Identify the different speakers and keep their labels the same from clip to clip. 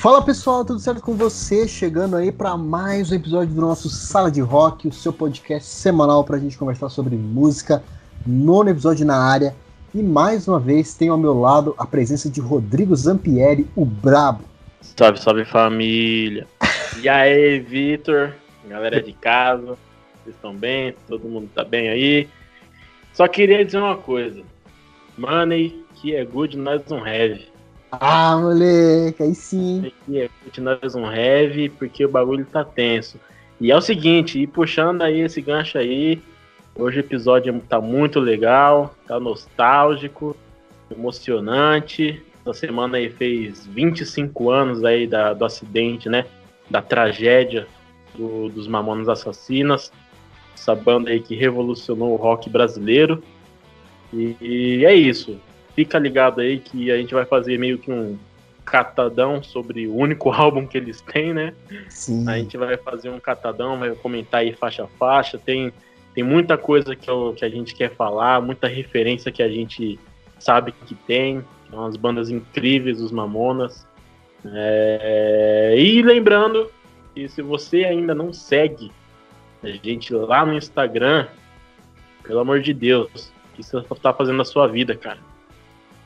Speaker 1: Fala pessoal, tudo certo com você? Chegando aí para mais um episódio do nosso Sala de Rock, o seu podcast semanal para a gente conversar sobre música. Nono episódio na área. E mais uma vez tenho ao meu lado a presença de Rodrigo Zampieri, o Brabo.
Speaker 2: Salve, salve família. E aí, Vitor, galera de casa, vocês estão bem? Todo mundo tá bem aí? Só queria dizer uma coisa. Money que é good, nós não have.
Speaker 1: Ah, moleque, aí sim.
Speaker 2: Que é nós não have, porque o bagulho tá tenso. E é o seguinte, e puxando aí esse gancho aí, hoje o episódio tá muito legal, tá nostálgico, emocionante. Essa semana aí fez 25 anos aí da, do acidente, né? Da tragédia do, dos Mamonas Assassinas. Essa banda aí que revolucionou o rock brasileiro. E, e é isso. Fica ligado aí que a gente vai fazer meio que um catadão sobre o único álbum que eles têm, né?
Speaker 1: Sim.
Speaker 2: A gente vai fazer um catadão, vai comentar aí faixa a faixa. Tem, tem muita coisa que, eu, que a gente quer falar, muita referência que a gente sabe que tem. Umas bandas incríveis, os Mamonas. É... E lembrando que se você ainda não segue a gente lá no Instagram, pelo amor de Deus, o que você está fazendo na sua vida, cara?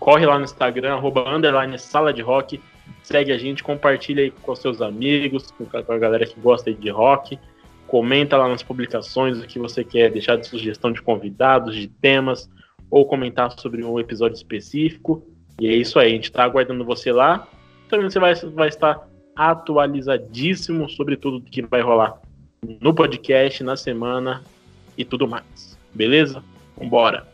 Speaker 2: Corre lá no Instagram, arroba underline sala de rock, segue a gente, compartilha aí com seus amigos, com a galera que gosta de rock, comenta lá nas publicações o que você quer deixar de sugestão de convidados, de temas, ou comentar sobre um episódio específico. E é isso aí, a gente está aguardando você lá. Também você vai, vai estar atualizadíssimo sobre tudo que vai rolar no podcast, na semana e tudo mais. Beleza? Vambora!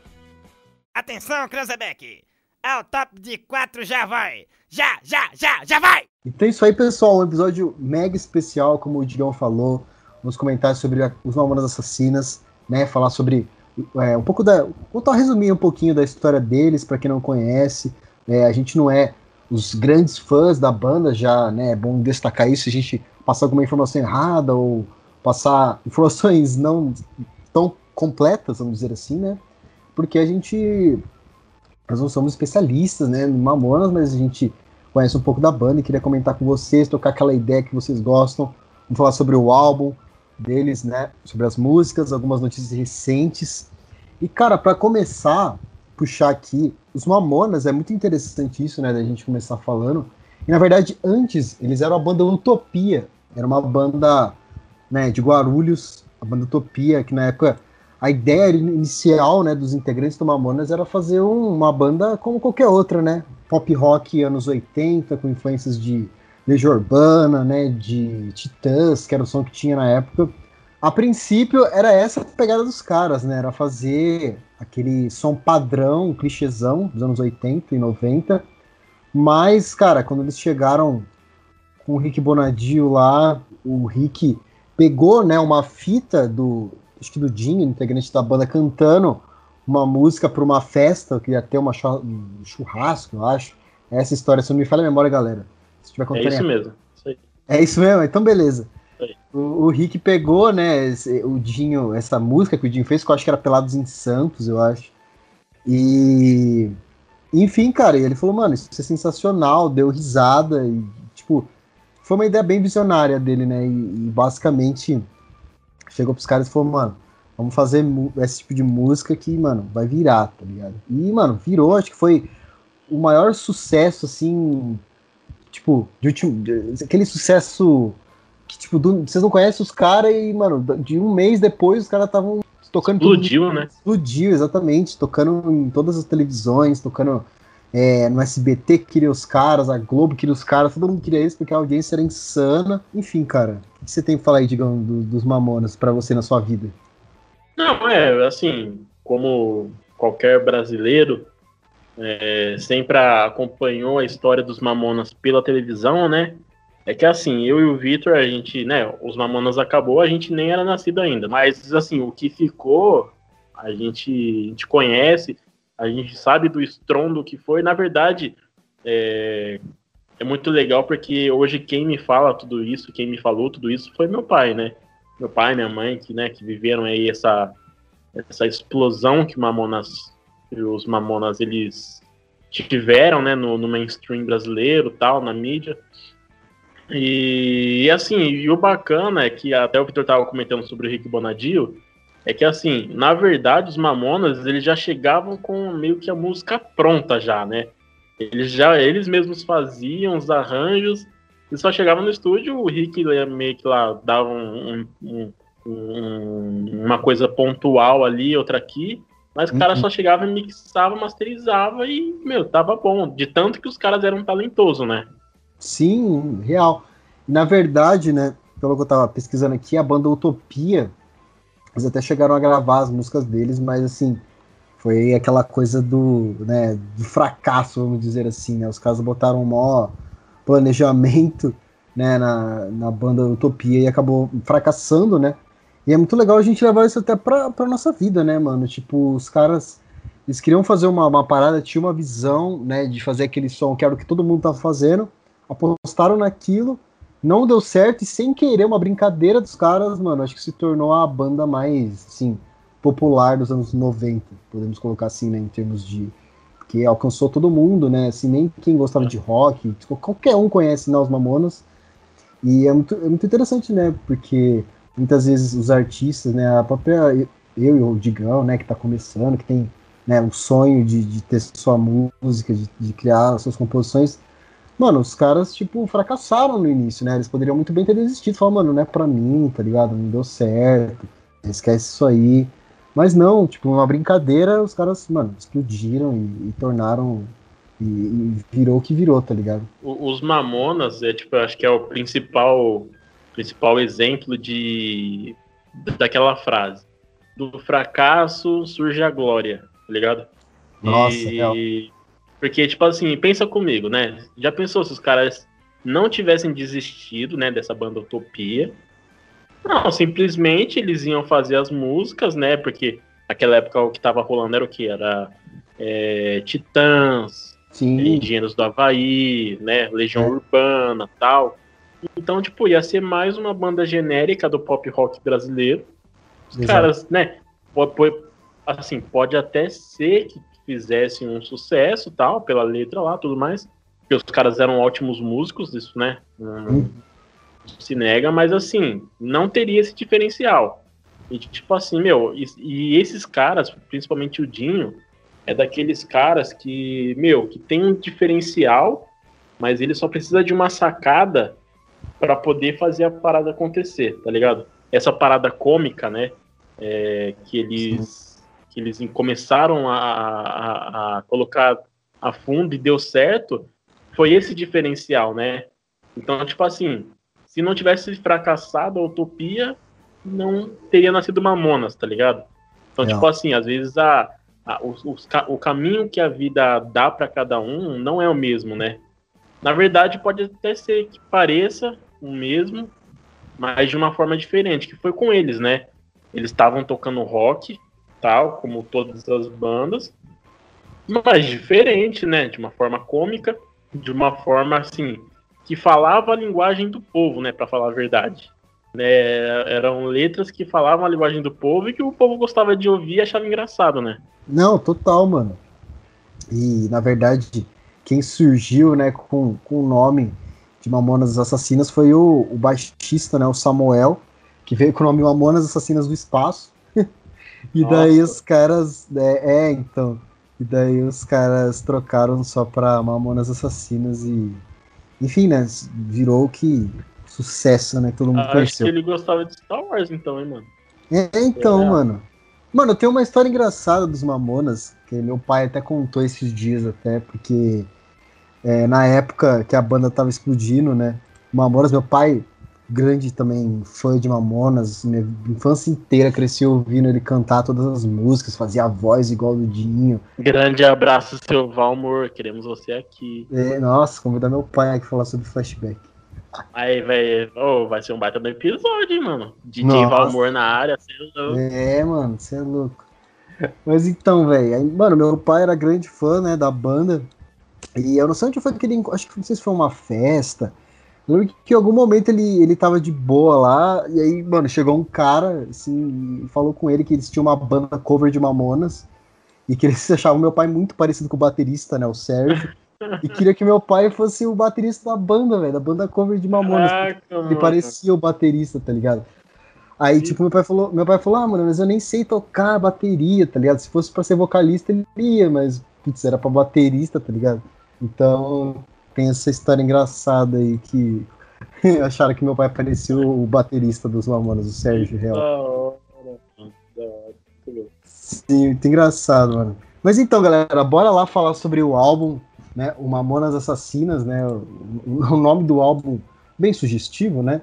Speaker 3: Atenção, Cranzebeck! Ao top de quatro já vai! Já, já, já, já vai!
Speaker 1: Então é isso aí, pessoal. Um episódio mega especial, como o Digão falou, nos comentários sobre a, os Mamonas Assassinas, né? Falar sobre é, um pouco da. Vou resumir um pouquinho da história deles, para quem não conhece. É, a gente não é os grandes fãs da banda, já né, é bom destacar isso, a gente passar alguma informação errada ou passar informações não tão completas, vamos dizer assim, né? Porque a gente. Nós não somos especialistas, né? No Mamonas, mas a gente conhece um pouco da banda e queria comentar com vocês, tocar aquela ideia que vocês gostam. Vamos falar sobre o álbum deles, né? Sobre as músicas, algumas notícias recentes. E, cara, para começar, puxar aqui, os Mamonas, é muito interessante isso, né? Da gente começar falando. E, na verdade, antes, eles eram a banda Utopia. Era uma banda né, de Guarulhos, a banda Utopia, que na época a ideia inicial né, dos integrantes do Mamonas era fazer um, uma banda como qualquer outra, né? Pop rock anos 80, com influências de Legião Urbana, né, de Titãs, que era o som que tinha na época. A princípio era essa a pegada dos caras, né? Era fazer aquele som padrão, clichêzão dos anos 80 e 90. Mas, cara, quando eles chegaram com o Rick Bonadio lá, o Rick pegou, né, uma fita do, acho que do Dinho, integrante da banda, cantando uma música para uma festa, que ia ter uma um churrasco, eu acho. Essa história, se não me falha a memória, galera. Se tiver
Speaker 2: é isso mesmo. Isso
Speaker 1: é isso mesmo? Então beleza. O, o, Rick pegou, né, esse, o Dinho, essa música que o Dinho fez, que eu acho que era Pelados em Santos, eu acho. E. Enfim, cara, e ele falou, mano, isso é sensacional, deu risada e, tipo, foi uma ideia bem visionária dele, né? E, e basicamente chegou pros caras e falou, mano, vamos fazer esse tipo de música que, mano, vai virar, tá ligado? E, mano, virou, acho que foi o maior sucesso, assim, tipo, de último, de, aquele sucesso que, tipo, do, vocês não conhecem os caras e, mano, de um mês depois os caras estavam tocando.
Speaker 2: Explodiu, tudo, né?
Speaker 1: Explodiu, exatamente. Tocando em todas as televisões, tocando é, no SBT que queria os caras, a Globo queria os caras, todo mundo queria isso porque a audiência era insana. Enfim, cara, que você tem que falar aí, digão, do, dos Mamonas para você na sua vida?
Speaker 2: Não, é, assim, como qualquer brasileiro, é, sempre acompanhou a história dos Mamonas pela televisão, né? É que assim, eu e o Vitor, a gente, né, os Mamonas acabou, a gente nem era nascido ainda, mas assim, o que ficou, a gente, a gente conhece, a gente sabe do estrondo que foi. Na verdade, é, é muito legal porque hoje quem me fala tudo isso, quem me falou tudo isso foi meu pai, né? Meu pai, minha mãe, que, né, que viveram aí essa, essa explosão que Mamonas, os Mamonas eles tiveram, né, no, no mainstream brasileiro, tal, na mídia. E, assim, e o bacana é que até o Vitor tava comentando sobre o Rick Bonadio, é que assim, na verdade, os Mamonas, eles já chegavam com meio que a música pronta já, né? Eles já eles mesmos faziam os arranjos e só chegavam no estúdio, o Rick meio que lá dava um, um, um, uma coisa pontual ali, outra aqui, mas o cara uhum. só chegava e mixava, masterizava e, meu, tava bom. De tanto que os caras eram talentosos, né?
Speaker 1: Sim, real. Na verdade, né, pelo que eu tava pesquisando aqui, a banda Utopia, eles até chegaram a gravar as músicas deles, mas assim, foi aquela coisa do, né, do fracasso, vamos dizer assim, né? Os caras botaram um maior planejamento, né, na, na banda Utopia e acabou fracassando, né? E é muito legal a gente levar isso até pra, pra nossa vida, né, mano? Tipo, os caras, eles queriam fazer uma, uma parada, tinha uma visão, né, de fazer aquele som que era o que todo mundo tava fazendo, apostaram naquilo, não deu certo e sem querer, uma brincadeira dos caras, mano, acho que se tornou a banda mais, assim, popular dos anos 90, podemos colocar assim, né, em termos de que alcançou todo mundo, né, assim, nem quem gostava de rock, tipo, qualquer um conhece né, os Mamonas, e é muito, é muito interessante, né, porque muitas vezes os artistas, né, a própria eu e o Digão, né, que tá começando, que tem né, o sonho de, de ter sua música, de, de criar suas composições, Mano, os caras, tipo, fracassaram no início, né? Eles poderiam muito bem ter desistido. Falar, mano, não é pra mim, tá ligado? Não deu certo. Esquece isso aí. Mas não, tipo, uma brincadeira, os caras, mano, explodiram e, e tornaram. E, e, virou o que virou, tá ligado?
Speaker 2: Os Mamonas, é, tipo, eu acho que é o principal, principal exemplo de. daquela frase. Do fracasso surge a glória, tá ligado?
Speaker 1: Nossa, e,
Speaker 2: porque, tipo assim, pensa comigo, né? Já pensou se os caras não tivessem desistido, né, dessa banda Utopia? Não, simplesmente eles iam fazer as músicas, né? Porque naquela época o que tava rolando era o que? Era é, Titãs, Engenheiros do Havaí, né? Legião é. Urbana tal. Então, tipo, ia ser mais uma banda genérica do pop rock brasileiro. Os Exato. caras, né? Assim, pode até ser que fizessem um sucesso, tal, pela letra lá, tudo mais. Porque os caras eram ótimos músicos, isso, né? Hum. Se nega, mas assim, não teria esse diferencial. E tipo assim, meu, e, e, esses caras, principalmente o Dinho, é daqueles caras que, meu, que tem um diferencial, mas ele só precisa de uma sacada para poder fazer a parada acontecer, tá ligado? Essa parada cômica, né? É, que eles. Sim que eles começaram a, a, a colocar a fundo e deu certo, foi esse diferencial, né? Então, tipo assim, se não tivesse fracassado a utopia, não teria nascido Mamonas, tá ligado? Então, não. tipo assim, às vezes a, a o, o, o, caminho que a vida dá para cada um não é o mesmo, né? Na verdade, pode até ser que pareça o mesmo, mas de uma forma diferente, que foi com eles, né? Eles estavam tocando rock, tal, como todas as bandas, mas diferente, né? De uma forma cômica, de uma forma assim que falava a linguagem do povo, né? Para falar a verdade. É, eram letras que falavam a linguagem do povo e que o povo gostava de ouvir e achava engraçado, né?
Speaker 1: Não, total, mano. E na verdade, quem surgiu, né, com, com o nome de Mamonas Assassinas foi o, o baixista, né, o Samuel, que veio com o nome Mamonas Assassinas do Espaço. E Nossa. daí os caras. É, é, então. E daí os caras trocaram só pra Mamonas Assassinas e. Enfim, né? Virou que. Sucesso, né? Todo mundo ah, conheceu.
Speaker 2: Acho que ele gostava de Star Wars, então, hein, mano?
Speaker 1: É, então, é. mano. Mano, tem uma história engraçada dos Mamonas, que meu pai até contou esses dias, até, porque é, na época que a banda tava explodindo, né? Mamonas, meu pai grande também fã de Mamonas, minha infância inteira cresci ouvindo ele cantar todas as músicas, fazia a voz igual do Dinho.
Speaker 2: Grande abraço, seu Valmor, queremos você aqui.
Speaker 1: É, nossa, convidar meu pai aqui falar sobre flashback.
Speaker 2: Aí, velho, oh, vai ser um baita do episódio, hein, mano. DJ nossa. Valmor na área, você
Speaker 1: é louco. É, mano, você é louco. Mas então, velho, mano, meu pai era grande fã, né, da banda. E eu não sei onde foi que ele. Acho que não sei se foi uma festa eu lembro que em algum momento ele, ele tava de boa lá, e aí, mano, chegou um cara, assim, e falou com ele que eles tinham uma banda cover de Mamonas, e que eles achavam meu pai muito parecido com o baterista, né, o Sérgio, e queria que meu pai fosse o baterista da banda, velho, da banda cover de Mamonas.
Speaker 2: Caraca,
Speaker 1: Ele
Speaker 2: mano.
Speaker 1: parecia o baterista, tá ligado? Aí, tipo, meu pai falou, meu pai falou, ah, mano, mas eu nem sei tocar bateria, tá ligado? Se fosse pra ser vocalista, ele ia, mas, putz, era pra baterista, tá ligado? Então, tem essa história engraçada aí que acharam que meu pai parecia o baterista dos Mamonas, o Sérgio
Speaker 2: Da
Speaker 1: Real.
Speaker 2: hora, da hora. Muito bom.
Speaker 1: Sim, muito engraçado, mano. Mas então, galera, bora lá falar sobre o álbum, né? O Mamonas Assassinas, né? O, o nome do álbum bem sugestivo, né?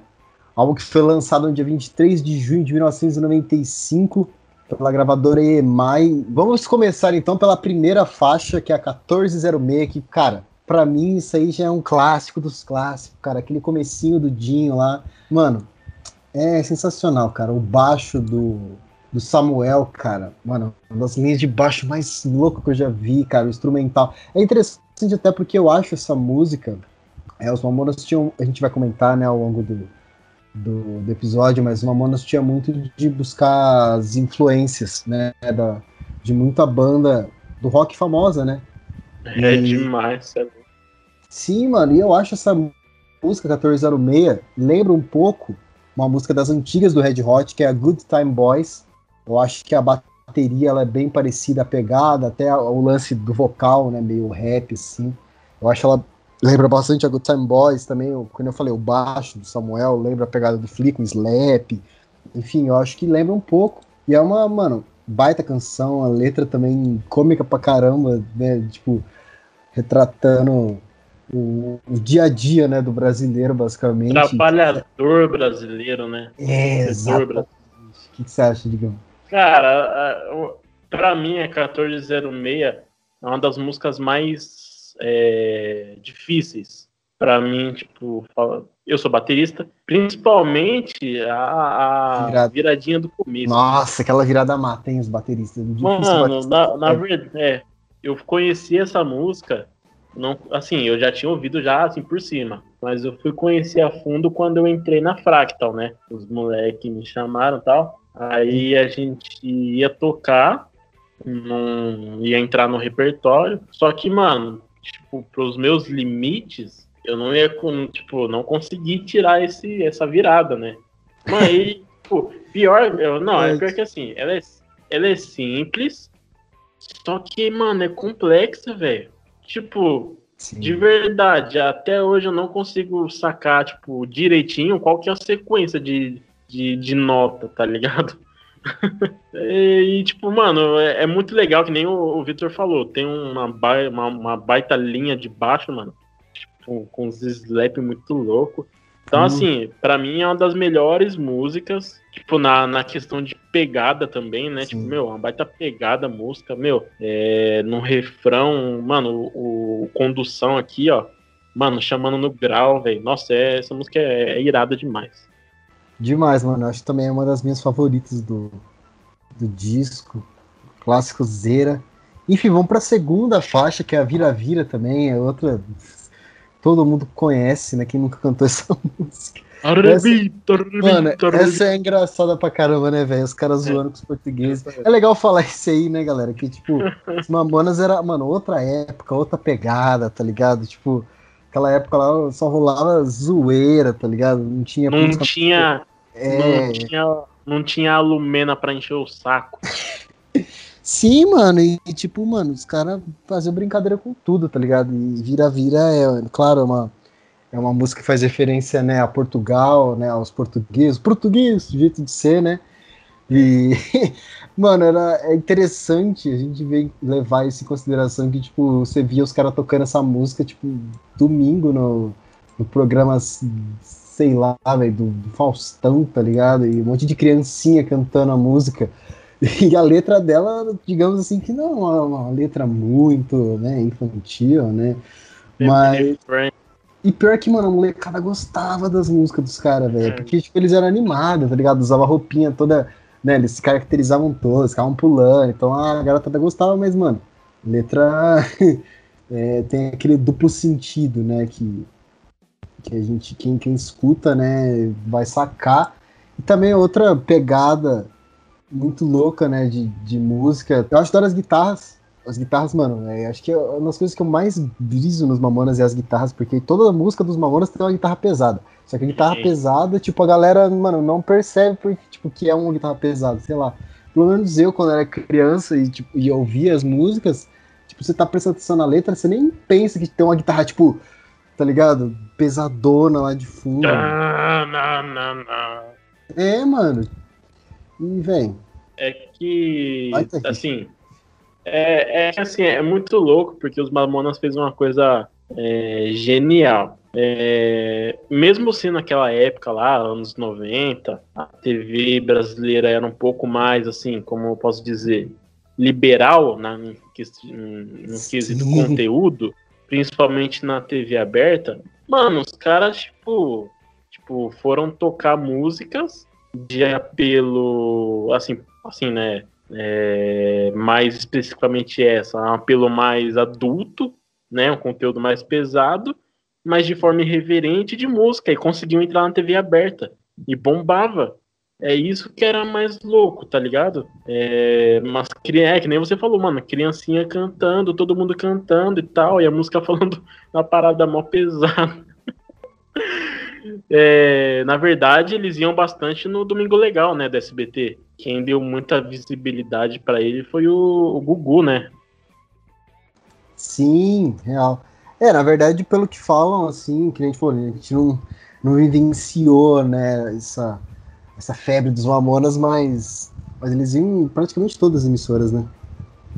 Speaker 1: Álbum que foi lançado no dia 23 de junho de 1995 pela gravadora EMI. Vamos começar então pela primeira faixa, que é a 1406, que, cara, pra mim isso aí já é um clássico dos clássicos, cara. Aquele comecinho do Dinho lá. Mano, é sensacional, cara. O baixo do, do Samuel, cara. Mano, uma das linhas de baixo mais loucas que eu já vi, cara. O instrumental. É interessante até porque eu acho essa música. É, os Mamonas tinham. A gente vai comentar, né, ao longo do, do, do episódio, mas os Mamonas tinha muito de buscar as influências, né, da, de muita banda do rock famosa, né?
Speaker 2: É
Speaker 1: E-
Speaker 2: demais, é
Speaker 1: Sim, mano, e eu acho essa música 1406 lembra um pouco uma música das antigas do Red Hot, que é a Good Time Boys. Eu acho que a bateria ela é bem parecida, a pegada, até o lance do vocal, né, meio rap, assim. Eu acho ela lembra bastante a Good Time Boys também, o- quando eu falei o baixo do Samuel, lembra a pegada do Flick, um slap. Enfim, eu acho que lembra um pouco. E é uma, mano, baita canção, a letra também cômica pra caramba, né, tipo, retratando o, o dia a dia, né, do brasileiro, basicamente.
Speaker 2: Trabalhador brasileiro, né?
Speaker 1: É, exato. O que, que você acha, Digão?
Speaker 2: Cara, pra mim, a 1406 é uma das músicas mais é, difíceis. Pra mim, tipo, eu sou baterista, principalmente a, a
Speaker 1: Virada.
Speaker 2: viradinha do começo.
Speaker 1: Nossa, aquela virada mata, hein, os bateristas.
Speaker 2: Mano, na, na verdade, é, eu conheci essa música, não, assim, eu já tinha ouvido já, assim, por cima, mas eu fui conhecer a fundo quando eu entrei na Fractal, né? Os moleques me chamaram e tal, aí a gente ia tocar, não ia entrar no repertório, só que, mano, tipo, pros meus limites, eu não ia, com, tipo, não consegui tirar esse, essa virada, né? Mas aí, tipo, pior, eu, não, é pior que assim, ela é, ela é simples, só que, mano, é complexa, velho. Tipo,
Speaker 1: Sim.
Speaker 2: de verdade, até hoje eu não consigo sacar, tipo, direitinho qual que é a sequência de, de, de nota, tá ligado? e, tipo, mano, é, é muito legal, que nem o, o Victor falou, tem uma, ba- uma, uma baita linha de baixo, mano, tipo, com uns slap muito louco. Então,
Speaker 1: Hum.
Speaker 2: assim, pra mim é uma das melhores músicas, tipo, na, na questão de pegada também, né?
Speaker 1: Sim.
Speaker 2: Tipo, meu, uma baita pegada a música, meu, é, no refrão, mano, o, o condução aqui, ó, mano, chamando no grau, velho. Nossa, é- essa música é, é irada demais.
Speaker 1: Demais, mano. Acho que também é uma das minhas favoritas do, do disco. Clássico Zera. Enfim, vamos pra segunda faixa, que é a Vira Vira também. É outra. Todo mundo conhece, né? Quem nunca cantou essa música.
Speaker 2: Arrebita,
Speaker 1: Mano,
Speaker 2: arrebita,
Speaker 1: essa é engraçada pra caramba, né, velho? Os caras zoando com os portugueses. É legal falar isso aí, né, galera? Que, tipo, os Mamonas era, mano, outra época, outra pegada, tá ligado? Tipo, aquela época lá só rolava zoeira, tá ligado? Não tinha.
Speaker 2: Não tinha,
Speaker 1: É,
Speaker 2: não tinha, não tinha a Lumena pra encher o saco.
Speaker 1: Sim, mano, e, e, tipo, mano, os caras faziam brincadeira com tudo, tá ligado? E vira-vira é, claro, é uma, é uma música que faz referência, né, a Portugal, né, aos portugueses, português, jeito de ser, né? E, mano, era, é interessante a gente ver, levar isso em consideração que, tipo, você via os caras tocando essa música, tipo, domingo no, no programa, sei lá, velho, do, do Faustão, tá ligado? E um monte de criancinha cantando a música. E a letra dela, digamos assim, que não é uma letra muito né, infantil, né? Mas. E pior que, mano, a molecada gostava das músicas dos caras, velho.
Speaker 2: É.
Speaker 1: Porque, tipo, eles eram animados, tá ligado? Usava roupinha toda. Né, eles se caracterizavam todos, ficavam pulando. Então a garotada gostava, mas, mano, letra. é, tem aquele duplo sentido, né? Que, que a gente, quem, quem escuta, né, vai sacar. E também outra pegada muito louca, né, de, de música. Eu acho da as guitarras. As guitarras, mano, é, acho que é uma das coisas que eu mais briso nos Mamonas é as guitarras, porque toda música dos Mamonas tem uma guitarra pesada. Só que a guitarra
Speaker 2: Sim.
Speaker 1: pesada, tipo, a galera, mano, não percebe porque, tipo, que é uma guitarra pesada, sei lá. Pelo menos eu, quando era criança e, tipo, e ouvia as músicas, tipo, você tá prestando atenção na letra, você nem pensa que tem uma guitarra, tipo, tá ligado? Pesadona lá de fundo.
Speaker 2: Não, não, não.
Speaker 1: É, mano. E, vem.
Speaker 2: É que- assim, é, é assim, é muito louco, porque os Mamonas fez uma coisa é, genial. É, mesmo sendo naquela época lá, anos 90, a TV brasileira era um pouco mais, assim, como eu posso dizer, liberal na, no, ques- no quesito
Speaker 1: Sim.
Speaker 2: conteúdo, principalmente na TV aberta. Mano, os caras, tipo, tipo, foram tocar músicas de apelo, assim, assim, né? É, mais especificamente essa, um apelo mais adulto, né? Um conteúdo mais pesado, mas de forma irreverente de música, e conseguiu entrar na TV aberta. E bombava. É isso que era mais louco, tá ligado? É, mas é que nem você falou, mano, criancinha cantando, todo mundo cantando e tal, e a música falando uma parada mó pesada. É, na verdade, eles iam bastante no Domingo Legal, né, do SBT. Quem deu muita visibilidade pra ele foi o, o Gugu, né?
Speaker 1: Sim, real. É, na verdade, pelo que falam, assim, que a gente falou, a gente não, não vivenciou, né, essa, essa febre dos Mamonas, mas, mas eles iam em praticamente todas as emissoras, né?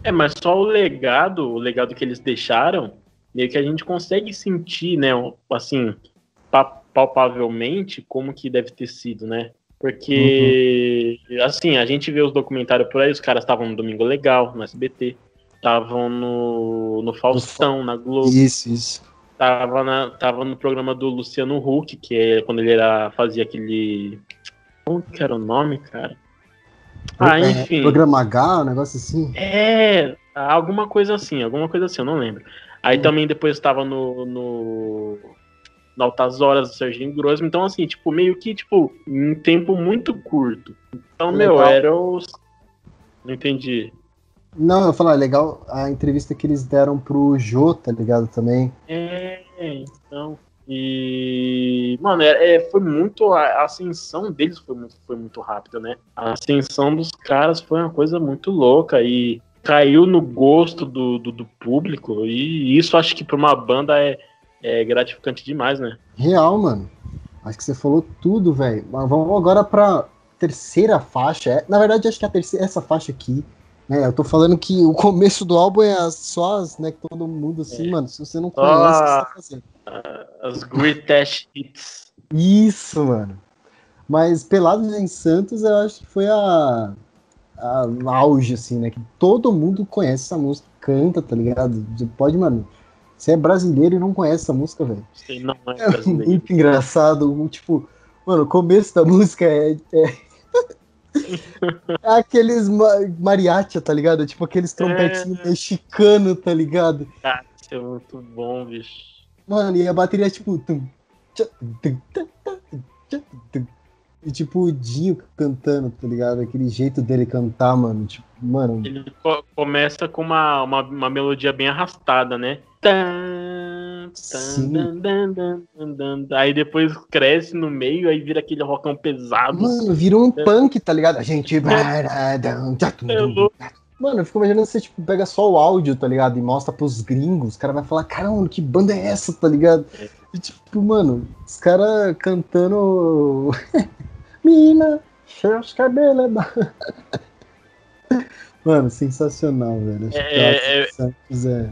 Speaker 2: É, mas só o legado, o legado que eles deixaram, meio que a gente consegue sentir, né, assim, pa- palpavelmente, como que deve ter sido, né? Porque, assim, a gente vê os documentários por aí, os caras estavam no Domingo Legal, no SBT, estavam no, no Faustão, na Globo,
Speaker 1: Isso, isso.
Speaker 2: tava, na, tava no programa do Luciano Huck, que é quando ele era, fazia aquele... Como que era o nome, cara? Ah,
Speaker 1: É,
Speaker 2: enfim.
Speaker 1: programa H, um negócio assim.
Speaker 2: É, alguma coisa assim, alguma coisa assim, eu não lembro. Aí
Speaker 1: Hum.
Speaker 2: também depois estava no, no, no Altas Horas do Serginho Grosmo, então assim, tipo, meio que, tipo, em tempo muito curto. Então, meu,
Speaker 1: Legal.
Speaker 2: era os... Não entendi.
Speaker 1: Não, eu falo, é legal a entrevista que eles deram pro Jô, tá ligado, também.
Speaker 2: É, então... E, mano, é, é, foi muito. A a ascensão deles foi muito, foi muito rápida, né? A ascensão dos caras foi uma coisa muito louca e caiu no gosto do, do, do público. E isso acho que pra uma banda é, é gratificante demais, né?
Speaker 1: Real, mano. Acho que você falou tudo, velho. Mas vamos agora pra terceira faixa. É, na verdade, acho que a terceira, essa faixa aqui, né? Eu tô falando que o começo do álbum é as- só as, né? Que todo mundo assim,
Speaker 2: É.
Speaker 1: mano. Se você não conhece, o que você tá fazendo?
Speaker 2: As Greatest Hits.
Speaker 1: Isso, mano. Mas Pelados em Santos, eu acho que foi a, a auge, assim, né? Que todo mundo conhece essa música, canta, tá ligado? Você pode, mano. Você é brasileiro e não conhece essa música, velho.
Speaker 2: Você não é
Speaker 1: É
Speaker 2: brasileiro.
Speaker 1: muito engraçado. Tipo, mano, o começo da música é. é... é aqueles ma mariachi, tá ligado? Tipo aqueles trompetinhos
Speaker 2: É.
Speaker 1: mexicanos, tá ligado?
Speaker 2: Isso é muito bom, bicho.
Speaker 1: Mano, e a bateria é tipo. E tipo o Dinho cantando, tá ligado? Aquele jeito dele cantar, mano. Tipo, mano.
Speaker 2: Ele co- começa com uma, uma, uma melodia bem arrastada, né? Tan, tan. Aí depois cresce no meio, aí vira aquele rockão pesado.
Speaker 1: Mano, virou um punk, tá ligado? A gente.
Speaker 2: É louco.
Speaker 1: Mano, eu fico imaginando você tipo, pega só o áudio, tá ligado? E mostra pros gringos, os caras vão falar, caramba, que banda é essa, tá ligado? E tipo, mano, os caras cantando. Mina, seus cabelos. é da-" Mano, sensacional, velho.
Speaker 2: É, é-
Speaker 1: é.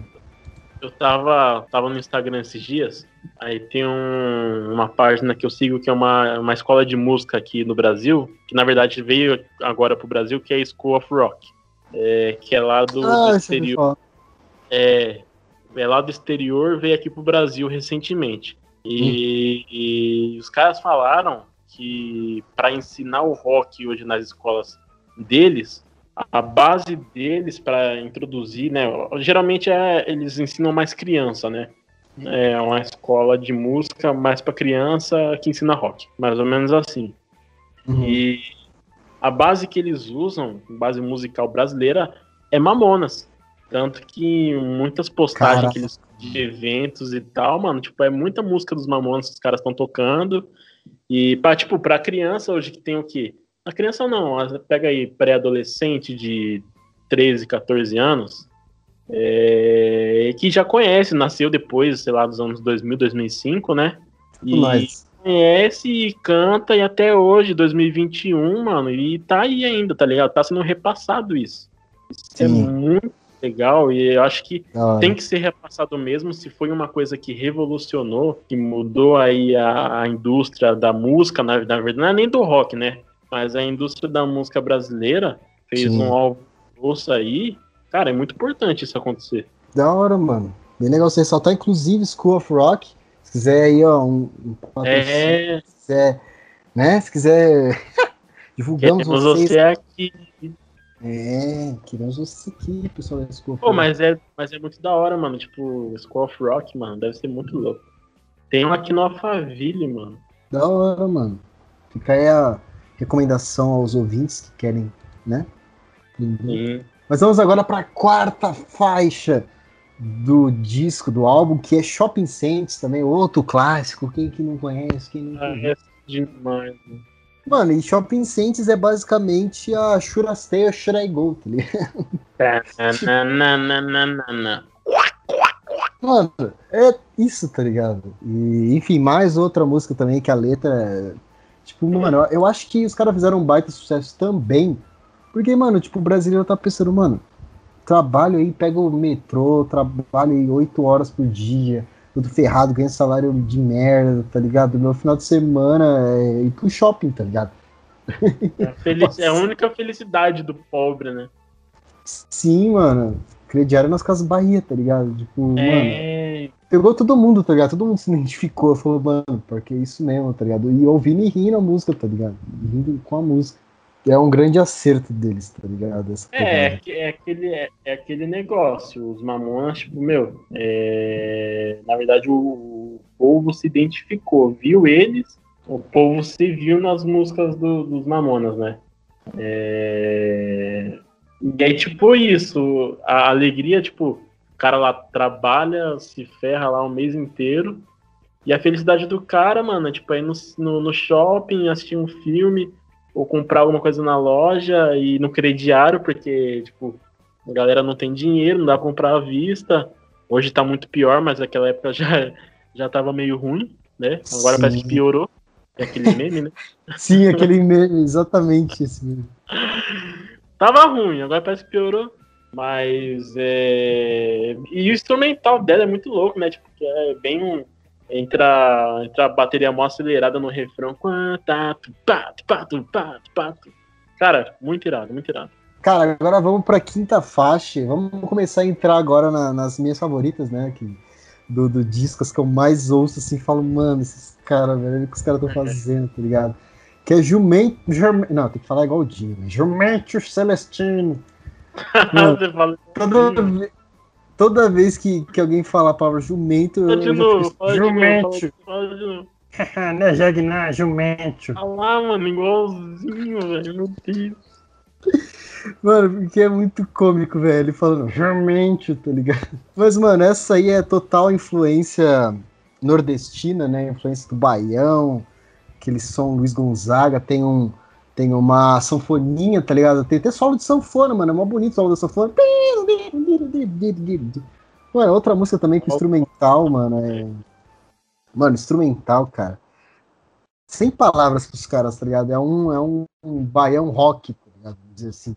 Speaker 2: Eu tava, tava no Instagram esses dias, aí tem um- uma página que eu sigo que é uma, uma escola de música aqui no Brasil, que na verdade veio agora pro Brasil, que é a School of Rock. É, que é lá do, do
Speaker 1: Ah, me
Speaker 2: exterior. É, é lá do exterior, veio aqui pro Brasil recentemente. E, e os caras falaram que para ensinar o rock hoje nas escolas deles, a base deles para introduzir, né? Geralmente é, eles ensinam mais criança, né? É uma escola de música mais para criança que ensina rock, mais ou menos assim.
Speaker 1: Uhum.
Speaker 2: E a base que eles usam, base musical brasileira, é Mamonas. Tanto que muitas postagens
Speaker 1: Caraca.
Speaker 2: que eles de eventos e tal, mano, tipo, é muita música dos Mamonas que os caras estão tocando. E pra, tipo, pra criança hoje que tem o quê? A criança não, pega aí pré-adolescente de 13, 14 anos, é, que já conhece, nasceu depois, sei lá, dos anos 2000, 2005, né?
Speaker 1: Tipo nós.
Speaker 2: conhece e canta e até hoje, 2021, mano, e tá aí ainda, tá ligado? Tá sendo repassado isso. Isso é
Speaker 1: Sim.
Speaker 2: muito legal e eu acho que tem que ser repassado mesmo se foi uma coisa que revolucionou, que mudou aí a, a indústria da música, na, na verdade, não é nem do rock, né? Mas a indústria da música brasileira fez
Speaker 1: Sim.
Speaker 2: um grosso aí. Cara, é muito importante isso acontecer.
Speaker 1: Da hora, mano. Bem legal você ressaltar, inclusive School of Rock. Se quiser aí, ó, um, um
Speaker 2: É,
Speaker 1: se quiser, né? Se quiser, divulgamos
Speaker 2: queremos
Speaker 1: vocês.
Speaker 2: você aqui.
Speaker 1: É, queremos você aqui, pessoal da School of
Speaker 2: Pô,
Speaker 1: Rock.
Speaker 2: mas é, mas é muito da hora, mano. Tipo, School of Rock, mano, deve ser muito louco. Tem um aqui no Alphaville, mano.
Speaker 1: Da hora, mano. Fica aí a recomendação aos ouvintes que querem, né?
Speaker 2: Sim.
Speaker 1: Mas vamos agora para a quarta faixa do disco, do álbum, que é Shopping Saints, também outro clássico. Quem que não conhece, quem não
Speaker 2: Ah,
Speaker 1: conhece.
Speaker 2: é demais, mano.
Speaker 1: Mano, e Shopping Saints é basicamente a Should I Stay or Should I Go, tá ligado? Mano, é isso, tá ligado? E, enfim, mais outra música também que a letra. Tipo, mano, eu acho que os caras fizeram um baita sucesso também. Porque, mano, tipo, o brasileiro tá pensando, mano, trabalho aí, pega o metrô, trabalho aí oito horas por dia, tudo ferrado, ganha salário de merda, tá ligado? Meu final de semana é ir pro shopping, tá ligado?
Speaker 2: É a é a única felicidade do pobre, né?
Speaker 1: Sim, mano. Crediário nas Casas Bahia, tá ligado? Tipo, mano.
Speaker 2: É,
Speaker 1: pegou todo mundo, tá ligado? Todo mundo se identificou, falou, mano, porque é isso mesmo, tá ligado? E ouvindo e rindo a música, tá ligado? Rindo com a música. É um grande acerto deles, tá ligado? Essa
Speaker 2: é, é, é aquele, é, é aquele negócio. Os mamonas, tipo, meu, é, na verdade o, o povo se identificou, viu eles, o povo se viu nas músicas do- dos mamonas, né? É, e aí, tipo, isso, a alegria, tipo, o cara lá trabalha, se ferra lá o mês inteiro. E a felicidade do cara, mano, é tipo, é ir no, no, no shopping, assistir um filme, ou comprar alguma coisa na loja e no crediário, porque, tipo, a galera não tem dinheiro, não dá pra comprar à vista. Hoje tá muito pior, mas naquela época já, já tava meio ruim, né? Agora
Speaker 1: Sim.
Speaker 2: parece que piorou. É aquele meme, né?
Speaker 1: Sim, aquele meme, exatamente esse meme.
Speaker 2: Tava ruim, agora parece que piorou. Mas é. E o instrumental dela é muito louco, né? Tipo, é bem um. Entra, entra a bateria mó acelerada no refrão. Cara, muito irado, muito irado.
Speaker 1: Cara, agora vamos pra quinta faixa. Vamos começar a entrar agora na- nas minhas favoritas, né? Que, do, do disco, as que eu mais ouço, assim, falo, mano, esses caras, velho, o que os caras estão fazendo, tá ligado? Que é Jumento. Germ... Não, tem que falar igual o Dinho, né? Jumento Celestino. Mano,
Speaker 2: Você fala
Speaker 1: Toda, ve- toda vez que, que alguém fala a palavra jumento, eu,
Speaker 2: Fala de novo, fala
Speaker 1: jumento.
Speaker 2: fala de novo.
Speaker 1: Não é Jagnar, jumento.
Speaker 2: Olha lá, mano, igualzinho, velho, meu Deus.
Speaker 1: Mano, porque é muito cômico, velho. Ele falando jumento, tá ligado? Mas, mano, essa aí é total influência nordestina, né? Influência do Baião, aquele som Luiz Gonzaga. Tem um. Tem uma sanfoninha, tá ligado? Tem até solo de sanfona, mano. É mó bonito o solo da sanfona. Mano, outra música também que instrumental, mano. É... Mano, instrumental, cara. Sem palavras pros caras, tá ligado? É um, é um, um baião rock, tá ligado? Vamos dizer assim.